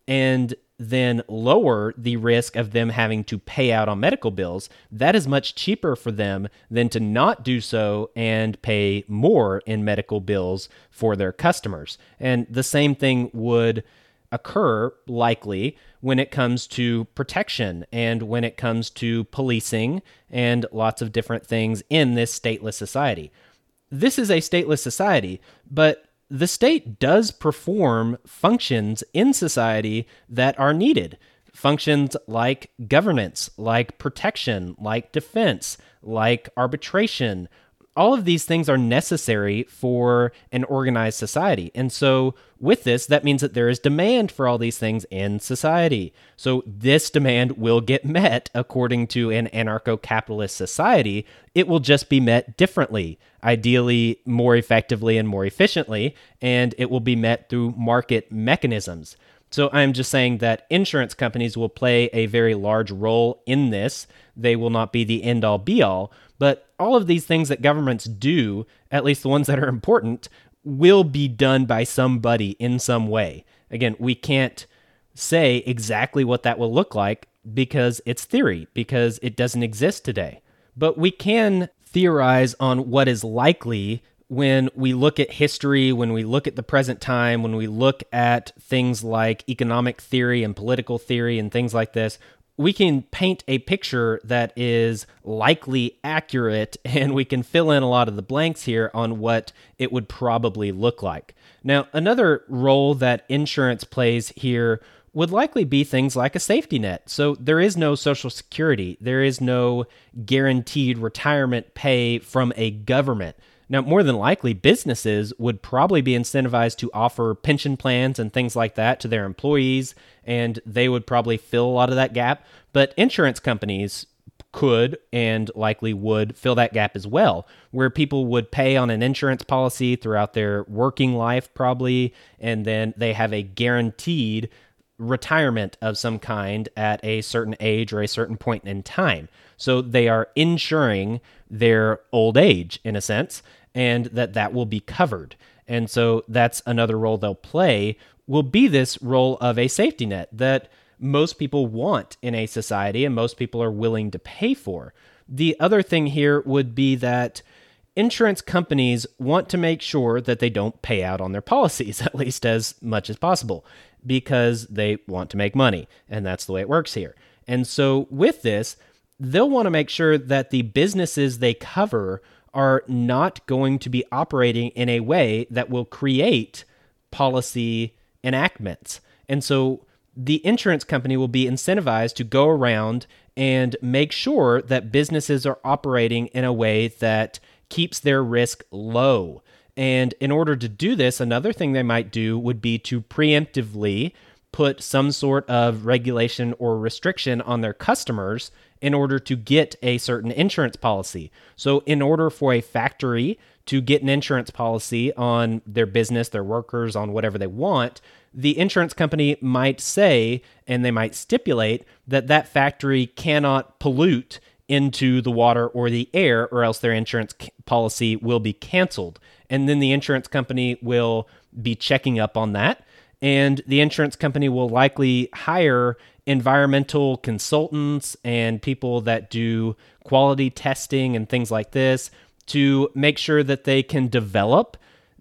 and then lower the risk of them having to pay out on medical bills, that is much cheaper for them than to not do so and pay more in medical bills for their customers. And the same thing would occur likely when it comes to protection and when it comes to policing and lots of different things in this stateless society. This is a stateless society, but the state does perform functions in society that are needed. Functions like governance, like protection, like defense, like arbitration. All of these things are necessary for an organized society. And so, with this, that means that there is demand for all these things in society. So, this demand will get met according to an anarcho capitalist society. It will just be met differently ideally more effectively and more efficiently, and it will be met through market mechanisms. So I'm just saying that insurance companies will play a very large role in this. They will not be the end all be all, but all of these things that governments do, at least the ones that are important, will be done by somebody in some way. Again, we can't say exactly what that will look like because it's theory, because it doesn't exist today. But we can theorize on what is likely when we look at history, when we look at the present time, when we look at things like economic theory and political theory and things like this, we can paint a picture that is likely accurate and we can fill in a lot of the blanks here on what it would probably look like. Now, another role that insurance plays here would likely be things like a safety net. So there is no social security, there is no guaranteed retirement pay from a government. Now, more than likely, businesses would probably be incentivized to offer pension plans and things like that to their employees, and they would probably fill a lot of that gap. But insurance companies could and likely would fill that gap as well, where people would pay on an insurance policy throughout their working life, probably, and then they have a guaranteed retirement of some kind at a certain age or a certain point in time. So they are insuring their old age in a sense, and that that will be covered. And so that's another role they'll play will be this role of a safety net that most people want in a society and most people are willing to pay for. The other thing here would be that insurance companies want to make sure that they don't pay out on their policies, at least as much as possible because they want to make money. And that's the way it works here. And so, with this, they'll want to make sure that the businesses they cover are not going to be operating in a way that will create policy enactments. And so, the insurance company will be incentivized to go around and make sure that businesses are operating in a way that keeps their risk low. And in order to do this, another thing they might do would be to preemptively put some sort of regulation or restriction on their customers in order to get a certain insurance policy. So, in order for a factory to get an insurance policy on their business, their workers, on whatever they want, the insurance company might say and they might stipulate that that factory cannot pollute into the water or the air, or else their insurance policy will be canceled. And then the insurance company will be checking up on that. And the insurance company will likely hire environmental consultants and people that do quality testing and things like this to make sure that they can develop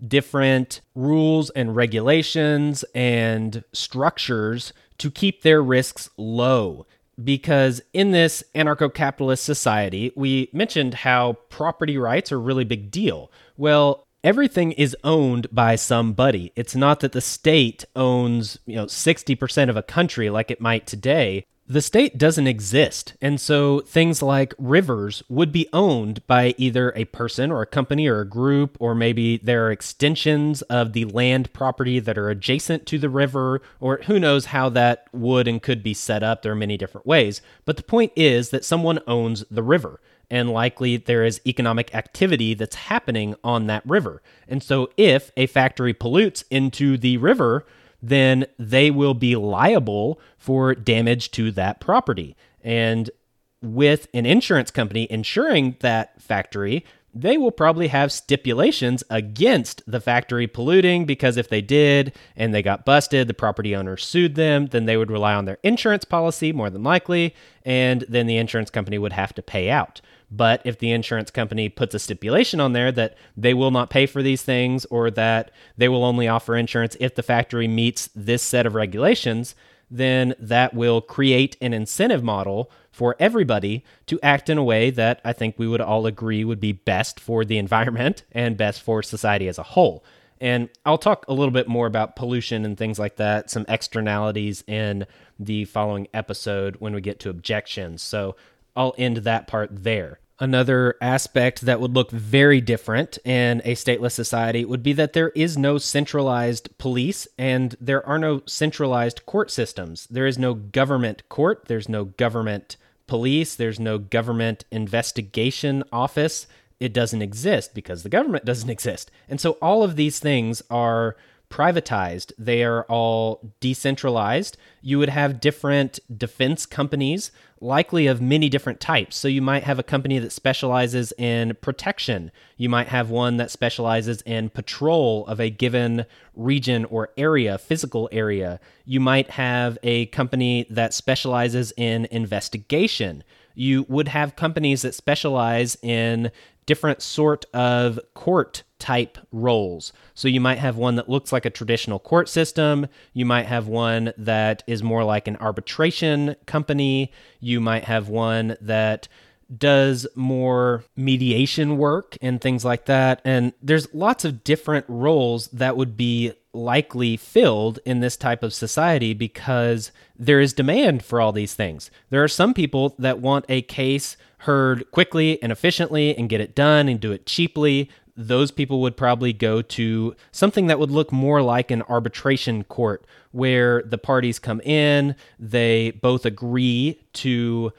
different rules and regulations and structures to keep their risks low because in this anarcho capitalist society, we mentioned how property rights are a really big deal. Well, everything is owned by somebody. It's not that the state owns, you know, 60% of a country like it might today the state doesn't exist. And so things like rivers would be owned by either a person or a company or a group, or maybe there are extensions of the land property that are adjacent to the river, or who knows how that would and could be set up. There are many different ways. But the point is that someone owns the river. And likely there is economic activity that's happening on that river. And so, if a factory pollutes into the river, then they will be liable for damage to that property. And with an insurance company insuring that factory, they will probably have stipulations against the factory polluting because if they did and they got busted, the property owner sued them, then they would rely on their insurance policy more than likely, and then the insurance company would have to pay out. But if the insurance company puts a stipulation on there that they will not pay for these things or that they will only offer insurance if the factory meets this set of regulations, then that will create an incentive model for everybody to act in a way that I think we would all agree would be best for the environment and best for society as a whole. And I'll talk a little bit more about pollution and things like that, some externalities in the following episode when we get to objections. So I'll end that part there. Another aspect that would look very different in a stateless society would be that there is no centralized police and there are no centralized court systems. There is no government court, there's no government police, there's no government investigation office. It doesn't exist because the government doesn't exist. And so all of these things are privatized, they are all decentralized. You would have different defense companies, likely of many different types. So you might have a company that specializes in protection. You might have one that specializes in patrol of a given region or area, physical area. You might have a company that specializes in investigation. You would have companies that specialize in different sort of court type roles. So you might have one that looks like a traditional court system. You might have one that is more like an arbitration company. You might have one that does more mediation work and things like that. And there's lots of different roles that would be likely filled in this type of society because there is demand for all these things. There are some people that want a case heard quickly and efficiently and get it done and do it cheaply. Those people would probably go to something that would look more like an arbitration court where the parties come in, they both agree to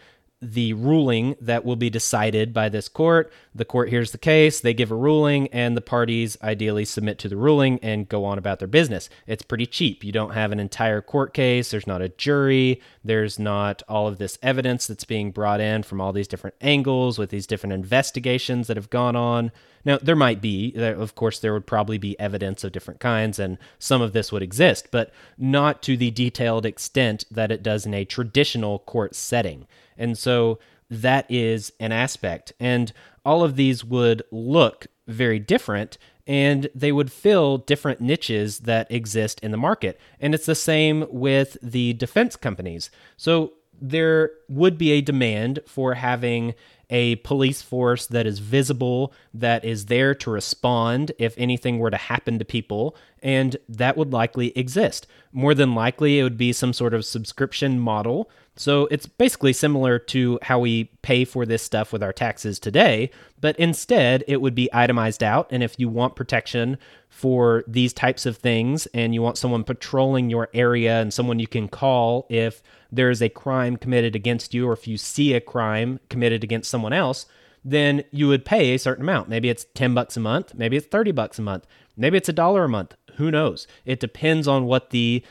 the ruling that will be decided by this court. The court hears the case, they give a ruling, and the parties ideally submit to the ruling and go on about their business. It's pretty cheap. You don't have an entire court case, there's not a jury, there's not all of this evidence that's being brought in from all these different angles with these different investigations that have gone on. Now, there might be, uh, of course, there would probably be evidence of different kinds, and some of this would exist, but not to the detailed extent that it does in a traditional court setting. And so that is an aspect. And all of these would look very different and they would fill different niches that exist in the market. And it's the same with the defense companies. So there would be a demand for having a police force that is visible, that is there to respond if anything were to happen to people, and that would likely exist. More than likely, it would be some sort of subscription model. So it's basically similar to how we pay for this stuff with our taxes today, but instead it would be itemized out. And if you want protection for these types of things and you want someone patrolling your area and someone you can call if there is a crime committed against you or if you see a crime committed against someone else, then you would pay a certain amount. Maybe it's 10 bucks a month, maybe it's 30 bucks a month, maybe it's a dollar a month. Who knows? It depends on what the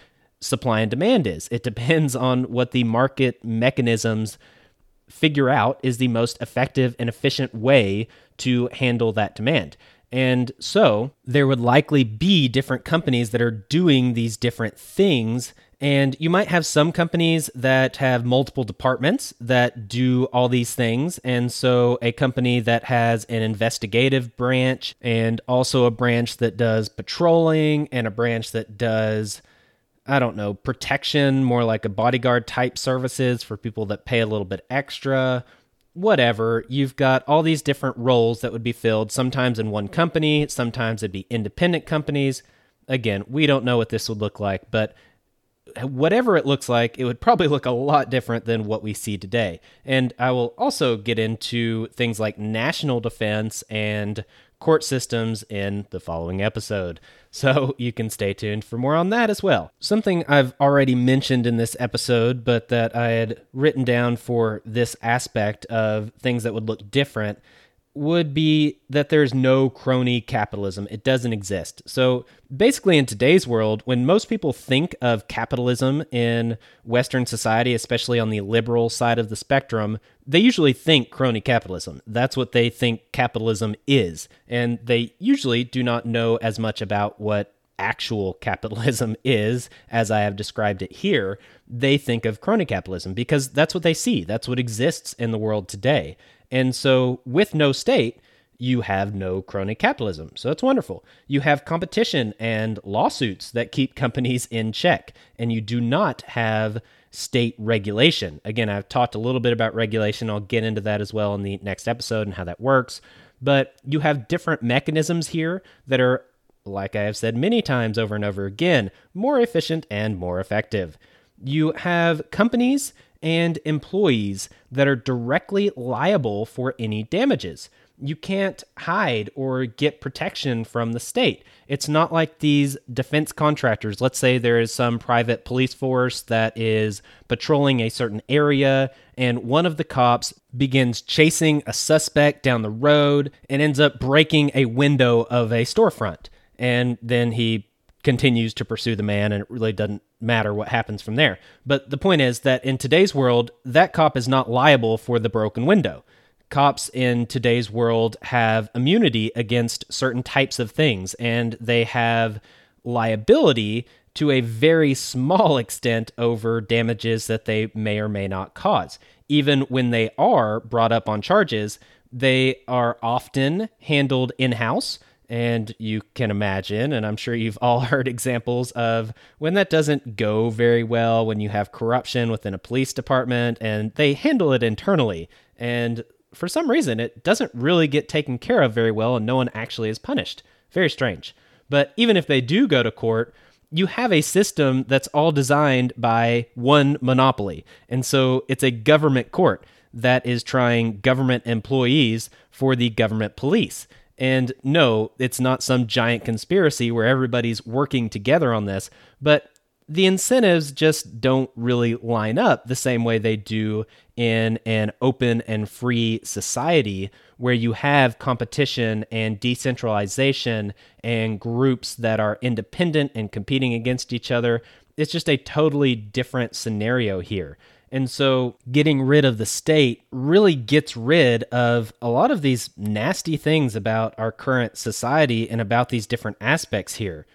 supply and demand is. It depends on what the market mechanisms figure out is the most effective and efficient way to handle that demand. And so there would likely be different companies that are doing these different things and you might have some companies that have multiple departments that do all these things. And so a company that has an investigative branch and also a branch that does patrolling and a branch that does, I don't know, protection, more like a bodyguard type services for people that pay a little bit extra. Whatever, you've got all these different roles that would be filled, sometimes in one company, sometimes it'd be independent companies. Again, we don't know what this would look like, but whatever it looks like, it would probably look a lot different than what we see today. And I will also get into things like national defense and court systems in the following episode. So you can stay tuned for more on that as well. Something I've already mentioned in this episode, but that I had written down for this aspect of things that would look different would be that there's no crony capitalism. It doesn't exist. So basically, in today's world, when most people think of capitalism in Western society, especially on the liberal side of the spectrum, they usually think crony capitalism. That's what they think capitalism is. And they usually do not know as much about what actual capitalism is, as I have described it here, they think of crony capitalism because that's what they see. That's what exists in the world today. And so, with no state, you have no crony capitalism. So that's wonderful. You have competition and lawsuits that keep companies in check, and you do not have state regulation. Again, I've talked a little bit about regulation. I'll get into that as well in the next episode and how that works. But you have different mechanisms here that are, like I have said many times over and over again, more efficient and more effective. You have companies and employees that are directly liable for any damages. You can't hide or get protection from the state. It's not like these defense contractors. Let's say there is some private police force that is patrolling a certain area, and one of the cops begins chasing a suspect down the road and ends up breaking a window of a storefront. And then he continues to pursue the man, and it really doesn't matter what happens from there. But the point is that in today's world, that cop is not liable for the broken window. Cops in today's world have immunity against certain types of things, and they have liability to a very small extent over damages that they may or may not cause. Even when they are brought up on charges, They are often handled in house. And you can imagine, and I'm sure you've all heard examples of when that doesn't go very well, when you have corruption within a police department and they handle it internally. And for some reason, it doesn't really get taken care of very well and no one actually is punished. Very strange. But even if they do go to court, you have a system that's all designed by one monopoly. And so it's a government court that is trying government employees for the government police. And no, it's not some giant conspiracy where everybody's working together on this, but the incentives just don't really line up the same way they do in an open and free society where you have competition and decentralization and groups that are independent and competing against each other. It's just a totally different scenario here. And so getting rid of the state really gets rid of a lot of these nasty things about our current society and about these different aspects here.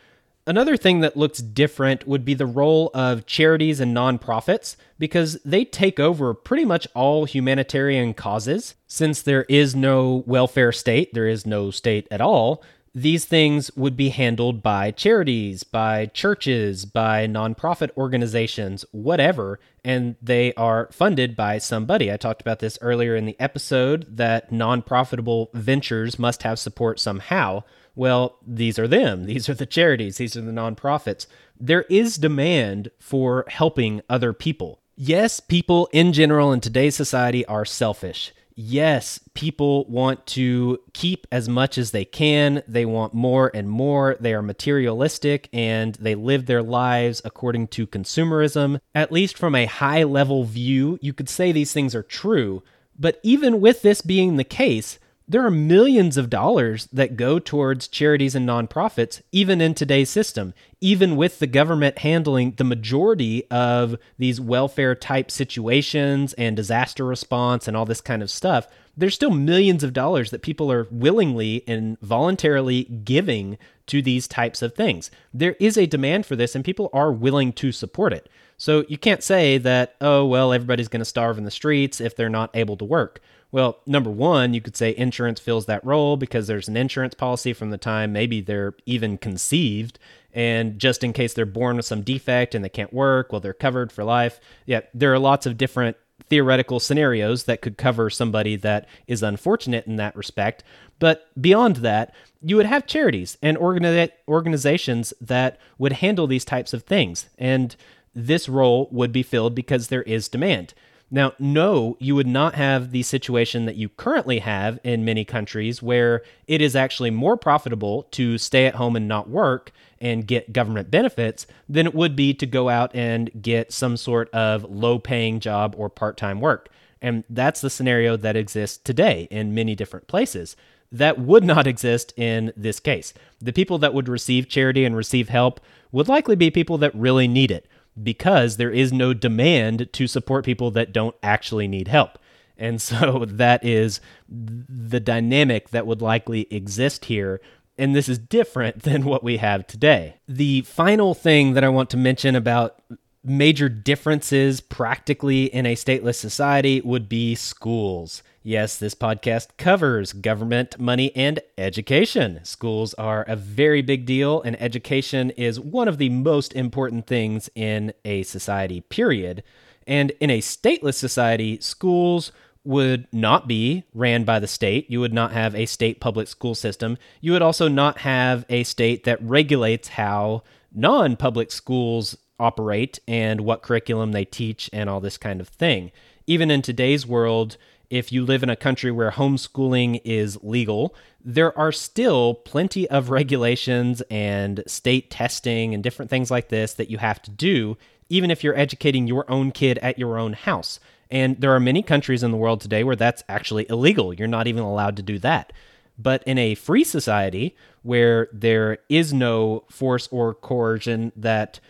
Another thing that looks different would be the role of charities and nonprofits because they take over pretty much all humanitarian causes. Since there is no welfare state, there is no state at all, these things would be handled by charities, by churches, by nonprofit organizations, whatever, and they are funded by somebody. I talked about this earlier in the episode that non profitable ventures must have support somehow. Well, these are them. These are the charities. These are the nonprofits. There is demand for helping other people. Yes, people in general in today's society are selfish. Yes, people want to keep as much as they can. They want more and more. They are materialistic and they live their lives according to consumerism. At least from a high level view, you could say these things are true. But even with this being the case, there are millions of dollars that go towards charities and nonprofits, even in today's system, even with the government handling the majority of these welfare type situations and disaster response and all this kind of stuff. There's still millions of dollars that people are willingly and voluntarily giving to these types of things. There is a demand for this, and people are willing to support it. So you can't say that, oh, well, everybody's going to starve in the streets if they're not able to work. Well, number one, you could say insurance fills that role because there's an insurance policy from the time maybe they're even conceived. And just in case they're born with some defect and they can't work, well, they're covered for life. Yeah, there are lots of different theoretical scenarios that could cover somebody that is unfortunate in that respect. But beyond that, you would have charities and organi- organizations that would handle these types of things. And this role would be filled because there is demand. Now, no, you would not have the situation that you currently have in many countries where it is actually more profitable to stay at home and not work and get government benefits than it would be to go out and get some sort of low paying job or part time work. And that's the scenario that exists today in many different places. That would not exist in this case. The people that would receive charity and receive help would likely be people that really need it because there is no demand to support people that don't actually need help. And so that is the dynamic that would likely exist here. And this is different than what we have today. The final thing that I want to mention about major differences practically in a stateless society would be schools. Yes, this podcast covers government, money, and education. Schools are a very big deal, and education is one of the most important things in a society, period. And in a stateless society, schools would not be ran by the state. You would not have a state public school system. You would also not have a state that regulates how non public schools operate and what curriculum they teach and all this kind of thing. Even in today's world, if you live in a country where homeschooling is legal, there are still plenty of regulations and state testing and different things like this that you have to do, even if you're educating your own kid at your own house. And there are many countries in the world today where that's actually illegal. You're not even allowed to do that. But in a free society where there is no force or coercion that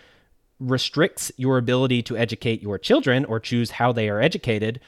restricts your ability to educate your children or choose how they are educated,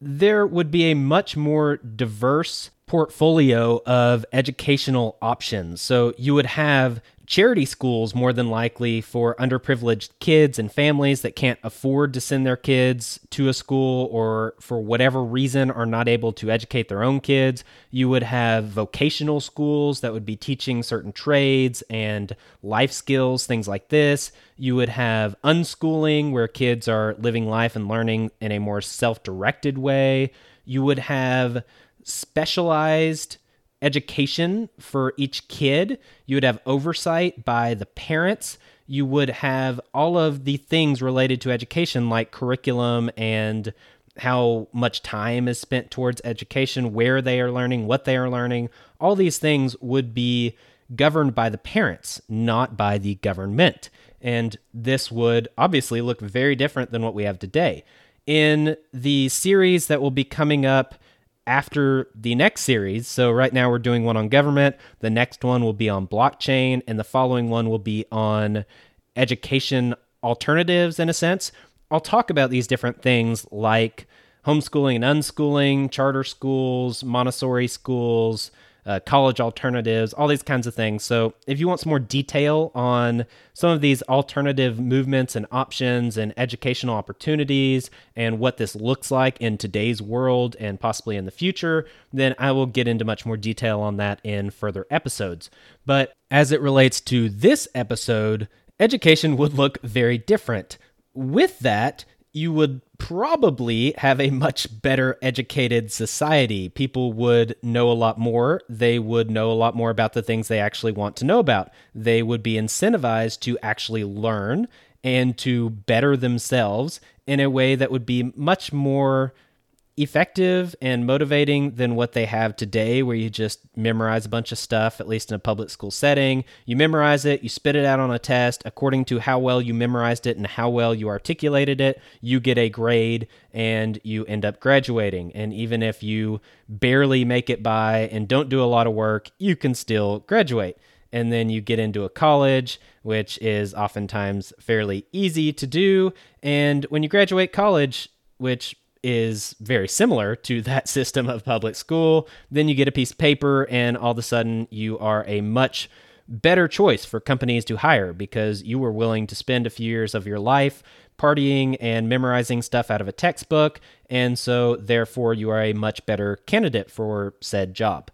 there would be a much more diverse portfolio of educational options. So you would have charity schools more than likely for underprivileged kids and families that can't afford to send their kids to a school or for whatever reason are not able to educate their own kids. You would have vocational schools that would be teaching certain trades and life skills, things like this. You would have unschooling where kids are living life and learning in a more self directed way. You would have specialized education for each kid. You would have oversight by the parents. You would have all of the things related to education, like curriculum and how much time is spent towards education, where they are learning, what they are learning. All these things would be governed by the parents, not by the government. And this would obviously look very different than what we have today. In the series that will be coming up after the next series. So, right now we're doing one on government. The next one will be on blockchain, and the following one will be on education alternatives, in a sense. I'll talk about these different things like homeschooling and unschooling, charter schools, Montessori schools, uh, college alternatives, all these kinds of things. So, if you want some more detail on some of these alternative movements and options and educational opportunities and what this looks like in today's world and possibly in the future, then I will get into much more detail on that in further episodes. But as it relates to this episode, education would look very different. With that, you would probably have a much better educated society. People would know a lot more. They would know a lot more about the things they actually want to know about. They would be incentivized to actually learn and to better themselves in a way that would be much more effective and motivating than what they have today, where you just memorize a bunch of stuff, at least in a public school setting. You memorize it, you spit it out on a test. According to how well you memorized it and how well you articulated it, you get a grade and you end up graduating. And even if you barely make it by and don't do a lot of work, you can still graduate. And then you get into a college, which is oftentimes fairly easy to do. And when you graduate college, which is very similar to that system of public school. Then you get a piece of paper, and all of a sudden, you are a much better choice for companies to hire because you were willing to spend a few years of your life partying and memorizing stuff out of a textbook. And so, therefore, you are a much better candidate for said job.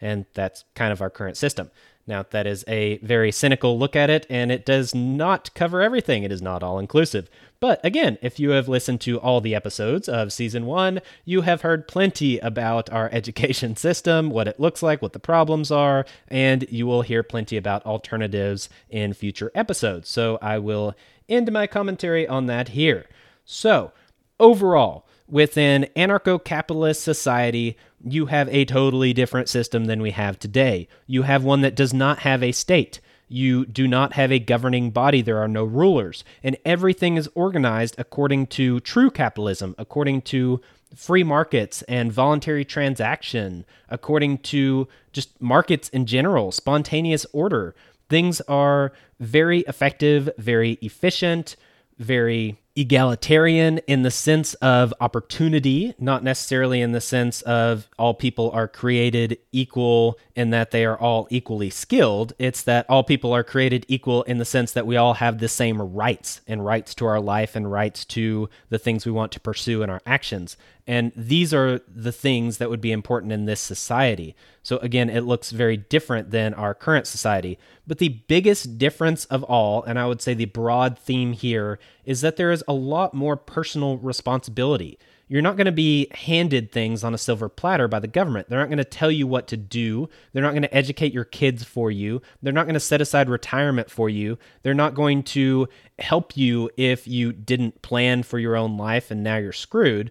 And that's kind of our current system. Now, that is a very cynical look at it, and it does not cover everything. It is not all inclusive. But again, if you have listened to all the episodes of season one, you have heard plenty about our education system, what it looks like, what the problems are, and you will hear plenty about alternatives in future episodes. So I will end my commentary on that here. So, overall, within anarcho capitalist society, you have a totally different system than we have today. You have one that does not have a state. You do not have a governing body. There are no rulers. And everything is organized according to true capitalism, according to free markets and voluntary transaction, according to just markets in general, spontaneous order. Things are very effective, very efficient, very egalitarian in the sense of opportunity, not necessarily in the sense of all people are created equal in that they are all equally skilled. It's that all people are created equal in the sense that we all have the same rights and rights to our life and rights to the things we want to pursue in our actions. And these are the things that would be important in this society. So, again, it looks very different than our current society. But the biggest difference of all, and I would say the broad theme here, is that there is a lot more personal responsibility. You're not going to be handed things on a silver platter by the government. They're not going to tell you what to do. They're not going to educate your kids for you. They're not going to set aside retirement for you. They're not going to help you if you didn't plan for your own life and now you're screwed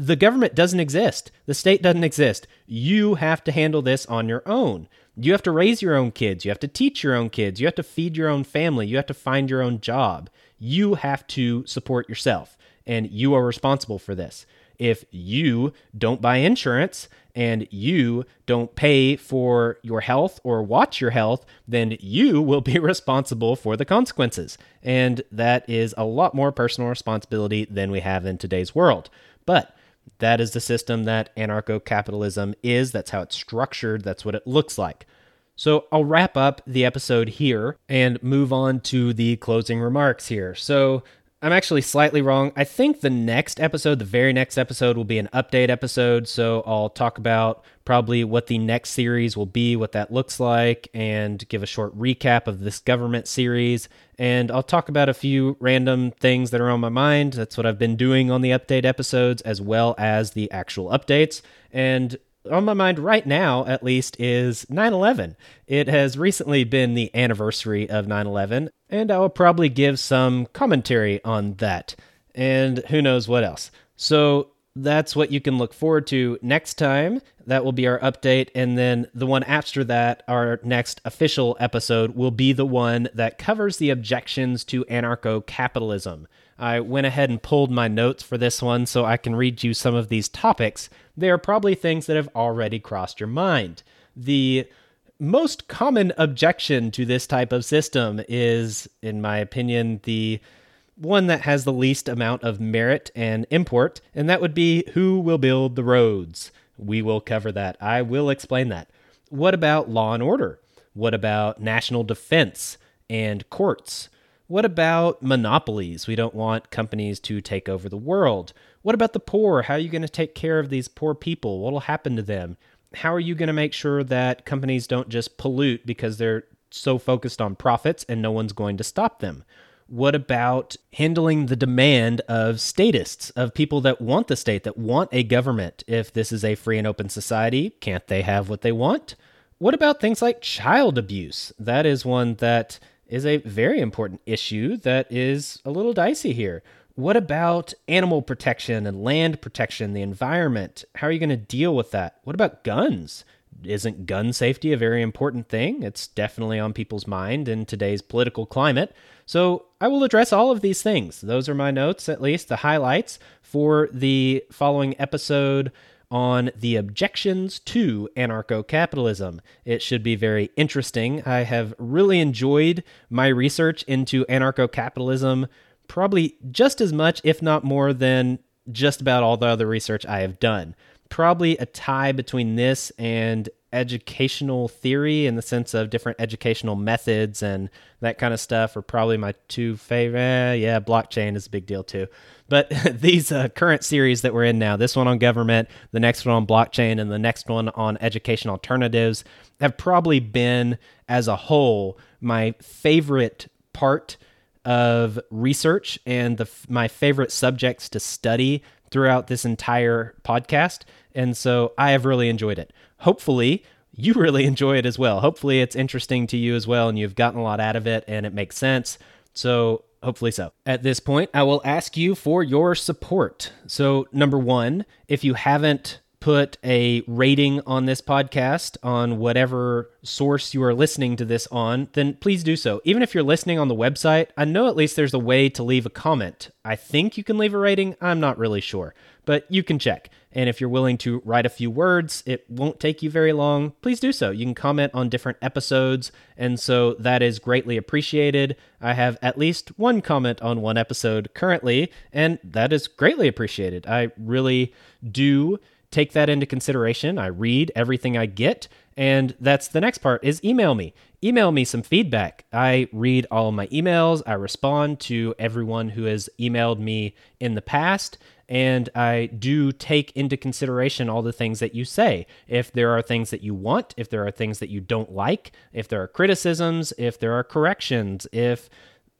the government doesn't exist. The state doesn't exist. You have to handle this on your own. You have to raise your own kids. You have to teach your own kids. You have to feed your own family. You have to find your own job. You have to support yourself, and you are responsible for this. If you don't buy insurance and you don't pay for your health or watch your health, then you will be responsible for the consequences. And that is a lot more personal responsibility than we have in today's world. But that is the system that anarcho capitalism is. That's how it's structured. That's what it looks like. So I'll wrap up the episode here and move on to the closing remarks here. So I'm actually slightly wrong. I think the next episode, the very next episode, will be an update episode. So I'll talk about probably what the next series will be, what that looks like, and give a short recap of this government series. And I'll talk about a few random things that are on my mind. That's what I've been doing on the update episodes, as well as the actual updates. And on my mind right now, at least, is 9 11. It has recently been the anniversary of 9 11, and I will probably give some commentary on that, and who knows what else. So that's what you can look forward to next time. That will be our update. And then the one after that, our next official episode, will be the one that covers the objections to anarcho capitalism. I went ahead and pulled my notes for this one so I can read you some of these topics. They are probably things that have already crossed your mind. The most common objection to this type of system is, in my opinion, the one that has the least amount of merit and import, and that would be who will build the roads. We will cover that. I will explain that. What about law and order? What about national defense and courts? What about monopolies? We don't want companies to take over the world. What about the poor? How are you going to take care of these poor people? What will happen to them? How are you going to make sure that companies don't just pollute because they're so focused on profits and no one's going to stop them? What about handling the demand of statists, of people that want the state, that want a government? If this is a free and open society, can't they have what they want? What about things like child abuse? That is one that is a very important issue that is a little dicey here. What about animal protection and land protection, the environment? How are you going to deal with that? What about guns? Isn't gun safety a very important thing? It's definitely on people's mind in today's political climate. So I will address all of these things. Those are my notes, at least the highlights for the following episode on the objections to anarcho capitalism. It should be very interesting. I have really enjoyed my research into anarcho capitalism, probably just as much, if not more, than just about all the other research I have done. Probably a tie between this and educational theory in the sense of different educational methods and that kind of stuff are probably my two favorite. Eh, yeah, blockchain is a big deal too. But these uh, current series that we're in now, this one on government, the next one on blockchain, and the next one on education alternatives, have probably been, as a whole, my favorite part of research and the, my favorite subjects to study throughout this entire podcast. And so I have really enjoyed it. Hopefully, you really enjoy it as well. Hopefully, it's interesting to you as well, and you've gotten a lot out of it and it makes sense. So, hopefully so. At this point, I will ask you for your support. So, number one, if you haven't put a rating on this podcast on whatever source you are listening to this on, then please do so. Even if you're listening on the website, I know at least there's a way to leave a comment. I think you can leave a rating. I'm not really sure, but you can check. And if you're willing to write a few words, it won't take you very long. Please do so. You can comment on different episodes, and so that is greatly appreciated. I have at least one comment on one episode currently, and that is greatly appreciated. I really do take that into consideration. I read everything I get, and that's the next part is email me. Email me some feedback. I read all my emails. I respond to everyone who has emailed me in the past, and I do take into consideration all the things that you say. If there are things that you want, if there are things that you don't like, if there are criticisms, if there are corrections, if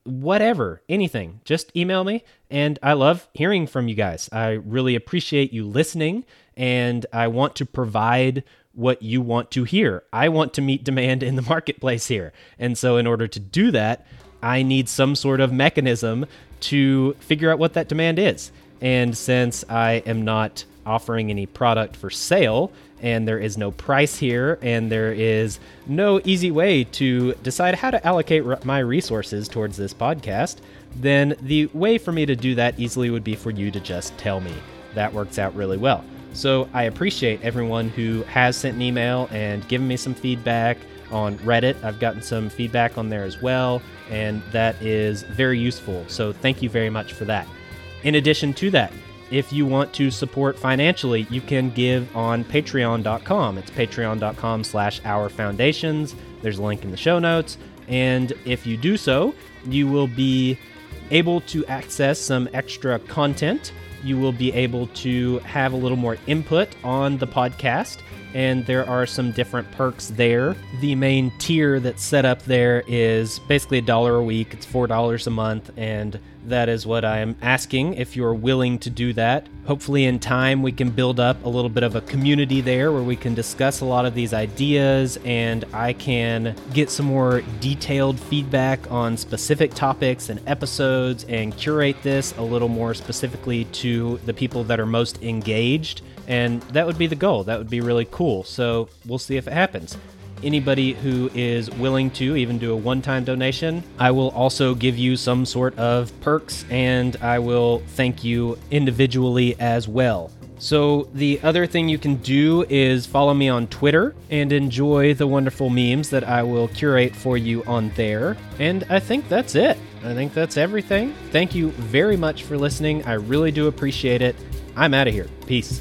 whatever, anything, just email me. And I love hearing from you guys. I really appreciate you listening, and I want to provide what you want to hear. I want to meet demand in the marketplace here. And so, in order to do that, I need some sort of mechanism to figure out what that demand is. And since I am not offering any product for sale, and there is no price here, and there is no easy way to decide how to allocate my resources towards this podcast, then the way for me to do that easily would be for you to just tell me. That works out really well. So I appreciate everyone who has sent an email and given me some feedback on Reddit. I've gotten some feedback on there as well, and that is very useful. So thank you very much for that. In addition to that, if you want to support financially, you can give on patreon.com. It's patreon.com slash our foundations. There's a link in the show notes. And if you do so, you will be able to access some extra content. You will be able to have a little more input on the podcast and there are some different perks there. The main tier that's set up there is basically a dollar a week, it's $4 a month, and that is what I am asking if you're willing to do that. Hopefully, in time, we can build up a little bit of a community there where we can discuss a lot of these ideas and I can get some more detailed feedback on specific topics and episodes and curate this a little more specifically to the people that are most engaged. And that would be the goal. That would be really cool. So we'll see if it happens anybody who is willing to even do a one time donation, I will also give you some sort of perks and I will thank you individually as well. So, the other thing you can do is follow me on Twitter and enjoy the wonderful memes that I will curate for you on there. And I think that's it. I think that's everything. Thank you very much for listening. I really do appreciate it. I'm out of here. Peace.